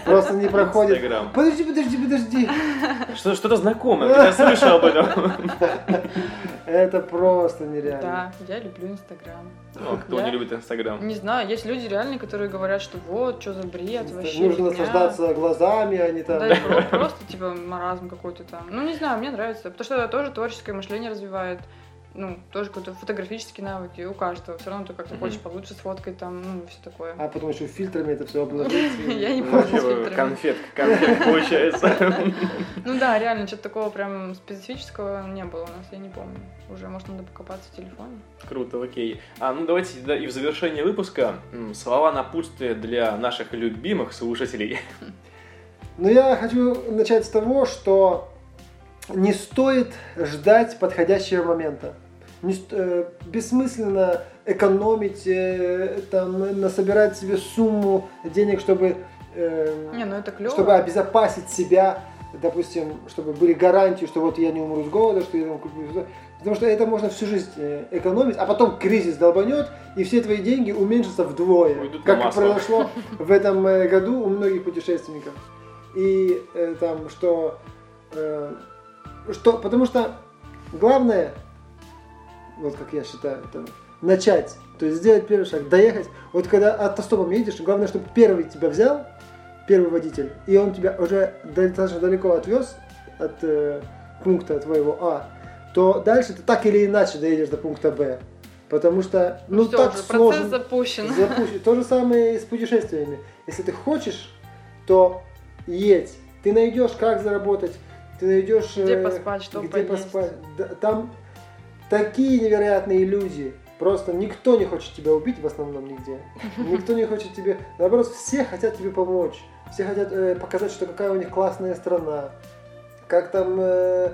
D: Просто не проходит.
A: Инстаграм.
D: Подожди, подожди, подожди.
A: Что- Что-то знакомое, я слышал об этом.
D: Это просто нереально.
C: Да, я люблю Инстаграм.
A: Ну, кто
C: Я-
A: не любит Инстаграм?
C: Не знаю, есть люди реальные, которые говорят, что вот, что за бред, вообще
D: Нужно
C: фигня.
D: наслаждаться глазами, а не там.
C: Да, просто типа маразм какой-то там. Ну, не знаю, мне нравится. Потому что это тоже творческое мышление развивает. Ну, тоже какой-то фотографические навыки у каждого. Все равно ты как-то
A: Мгм.
C: хочешь получше сфоткать там, ну, все такое.
D: А потом еще фильтрами это все обложить.
C: Я не
A: Ну,
C: помню.
A: Конфетка, конфетка получается.
C: Ну да, реально, что-то такого прям специфического не было у нас, я не помню. Уже, может, надо покопаться в телефоне.
A: Круто, окей. А, ну давайте да, и в завершение выпуска слова напутствия для наших любимых слушателей.
D: Но я хочу начать с того, что не стоит ждать подходящего момента. Не э, бессмысленно экономить, э, там, насобирать себе сумму денег, чтобы, э,
C: Не, ну это клево.
D: чтобы обезопасить себя, допустим, чтобы были гарантии, что вот я не умру с голода, что я там куплю. Потому что это можно всю жизнь э, экономить, а потом кризис долбанет, и все твои деньги уменьшатся вдвое.
A: Уйдут
D: как
A: масло.
D: произошло в этом э, году у многих путешественников. И э, там, что, э, что, потому что главное, вот как я считаю, это начать, то есть сделать первый шаг, доехать. Вот когда автостопом едешь, главное, чтобы первый тебя взял, первый водитель, и он тебя уже достаточно далеко отвез от э, пункта твоего А, то дальше ты так или иначе доедешь до пункта Б. Потому что, ну,
C: Всё
D: так
C: уже,
D: сложно.
C: процесс запущен.
D: Запущен. То же самое и с путешествиями. Если ты хочешь, то едь. Ты найдешь, как заработать, ты найдешь...
C: Где
D: э,
C: поспать, что
D: где
C: поесть.
D: поспать. Там такие невероятные иллюзии. Просто никто не хочет тебя убить, в основном нигде. Никто не хочет тебе... Наоборот, все хотят тебе помочь. Все хотят э, показать, что какая у них классная страна. Как там э,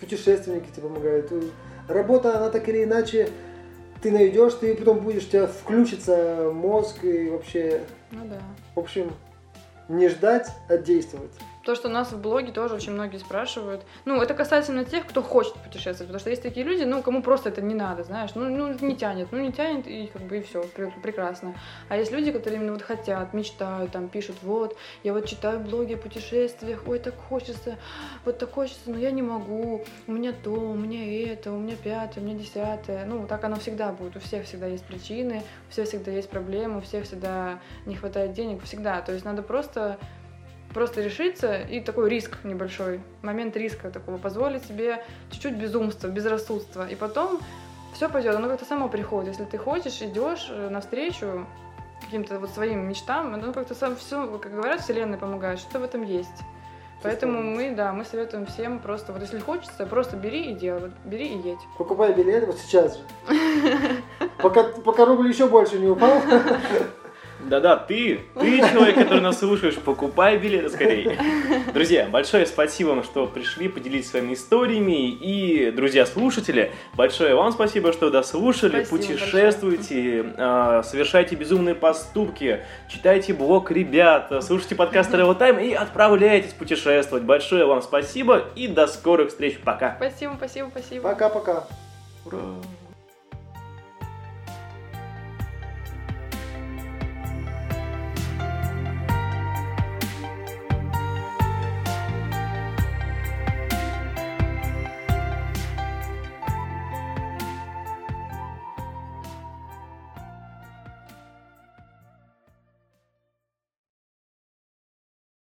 D: путешественники тебе помогают. Работа, она так или иначе ты найдешь, ты потом будешь, у тебя включится мозг и вообще,
C: Ну да.
D: в общем, не ждать, а действовать.
C: То, что нас в блоге тоже очень многие спрашивают. Ну, это касательно тех, кто хочет путешествовать. Потому что есть такие люди, ну, кому просто это не надо, знаешь. Ну, ну не тянет. Ну, не тянет, и как бы и все, прекрасно. А есть люди, которые именно вот хотят, мечтают, там, пишут, вот, я вот читаю блоги о путешествиях, ой, так хочется, вот так хочется, но я не могу. У меня то, у меня это, у меня пятое, у меня десятое. Ну, так оно всегда будет. У всех всегда есть причины, у всех всегда есть проблемы, у всех всегда не хватает денег, всегда. То есть надо просто просто решиться и такой риск небольшой, момент риска такого, позволить себе чуть-чуть безумства, безрассудства. И потом все пойдет, оно как-то само приходит. Если ты хочешь, идешь э, навстречу каким-то вот своим мечтам, оно как-то сам все, как говорят, вселенная помогает, что-то в этом есть. Поэтому мы, да, мы советуем всем просто, вот если хочется, просто бери и делай, вот бери и едь.
D: Покупай билет вот сейчас же. Пока, пока рубль еще больше не упал.
A: Да-да, ты, ты человек, который нас слушаешь, покупай билеты скорее. Друзья, большое спасибо вам, что пришли поделиться своими историями. И, друзья-слушатели, большое вам спасибо, что дослушали.
C: Спасибо
A: Путешествуйте, э, совершайте безумные поступки, читайте блог ребят, слушайте подкаст Travel Time и отправляйтесь путешествовать. Большое вам спасибо и до скорых встреч. Пока.
C: Спасибо, спасибо, спасибо.
D: Пока-пока.
A: Ура!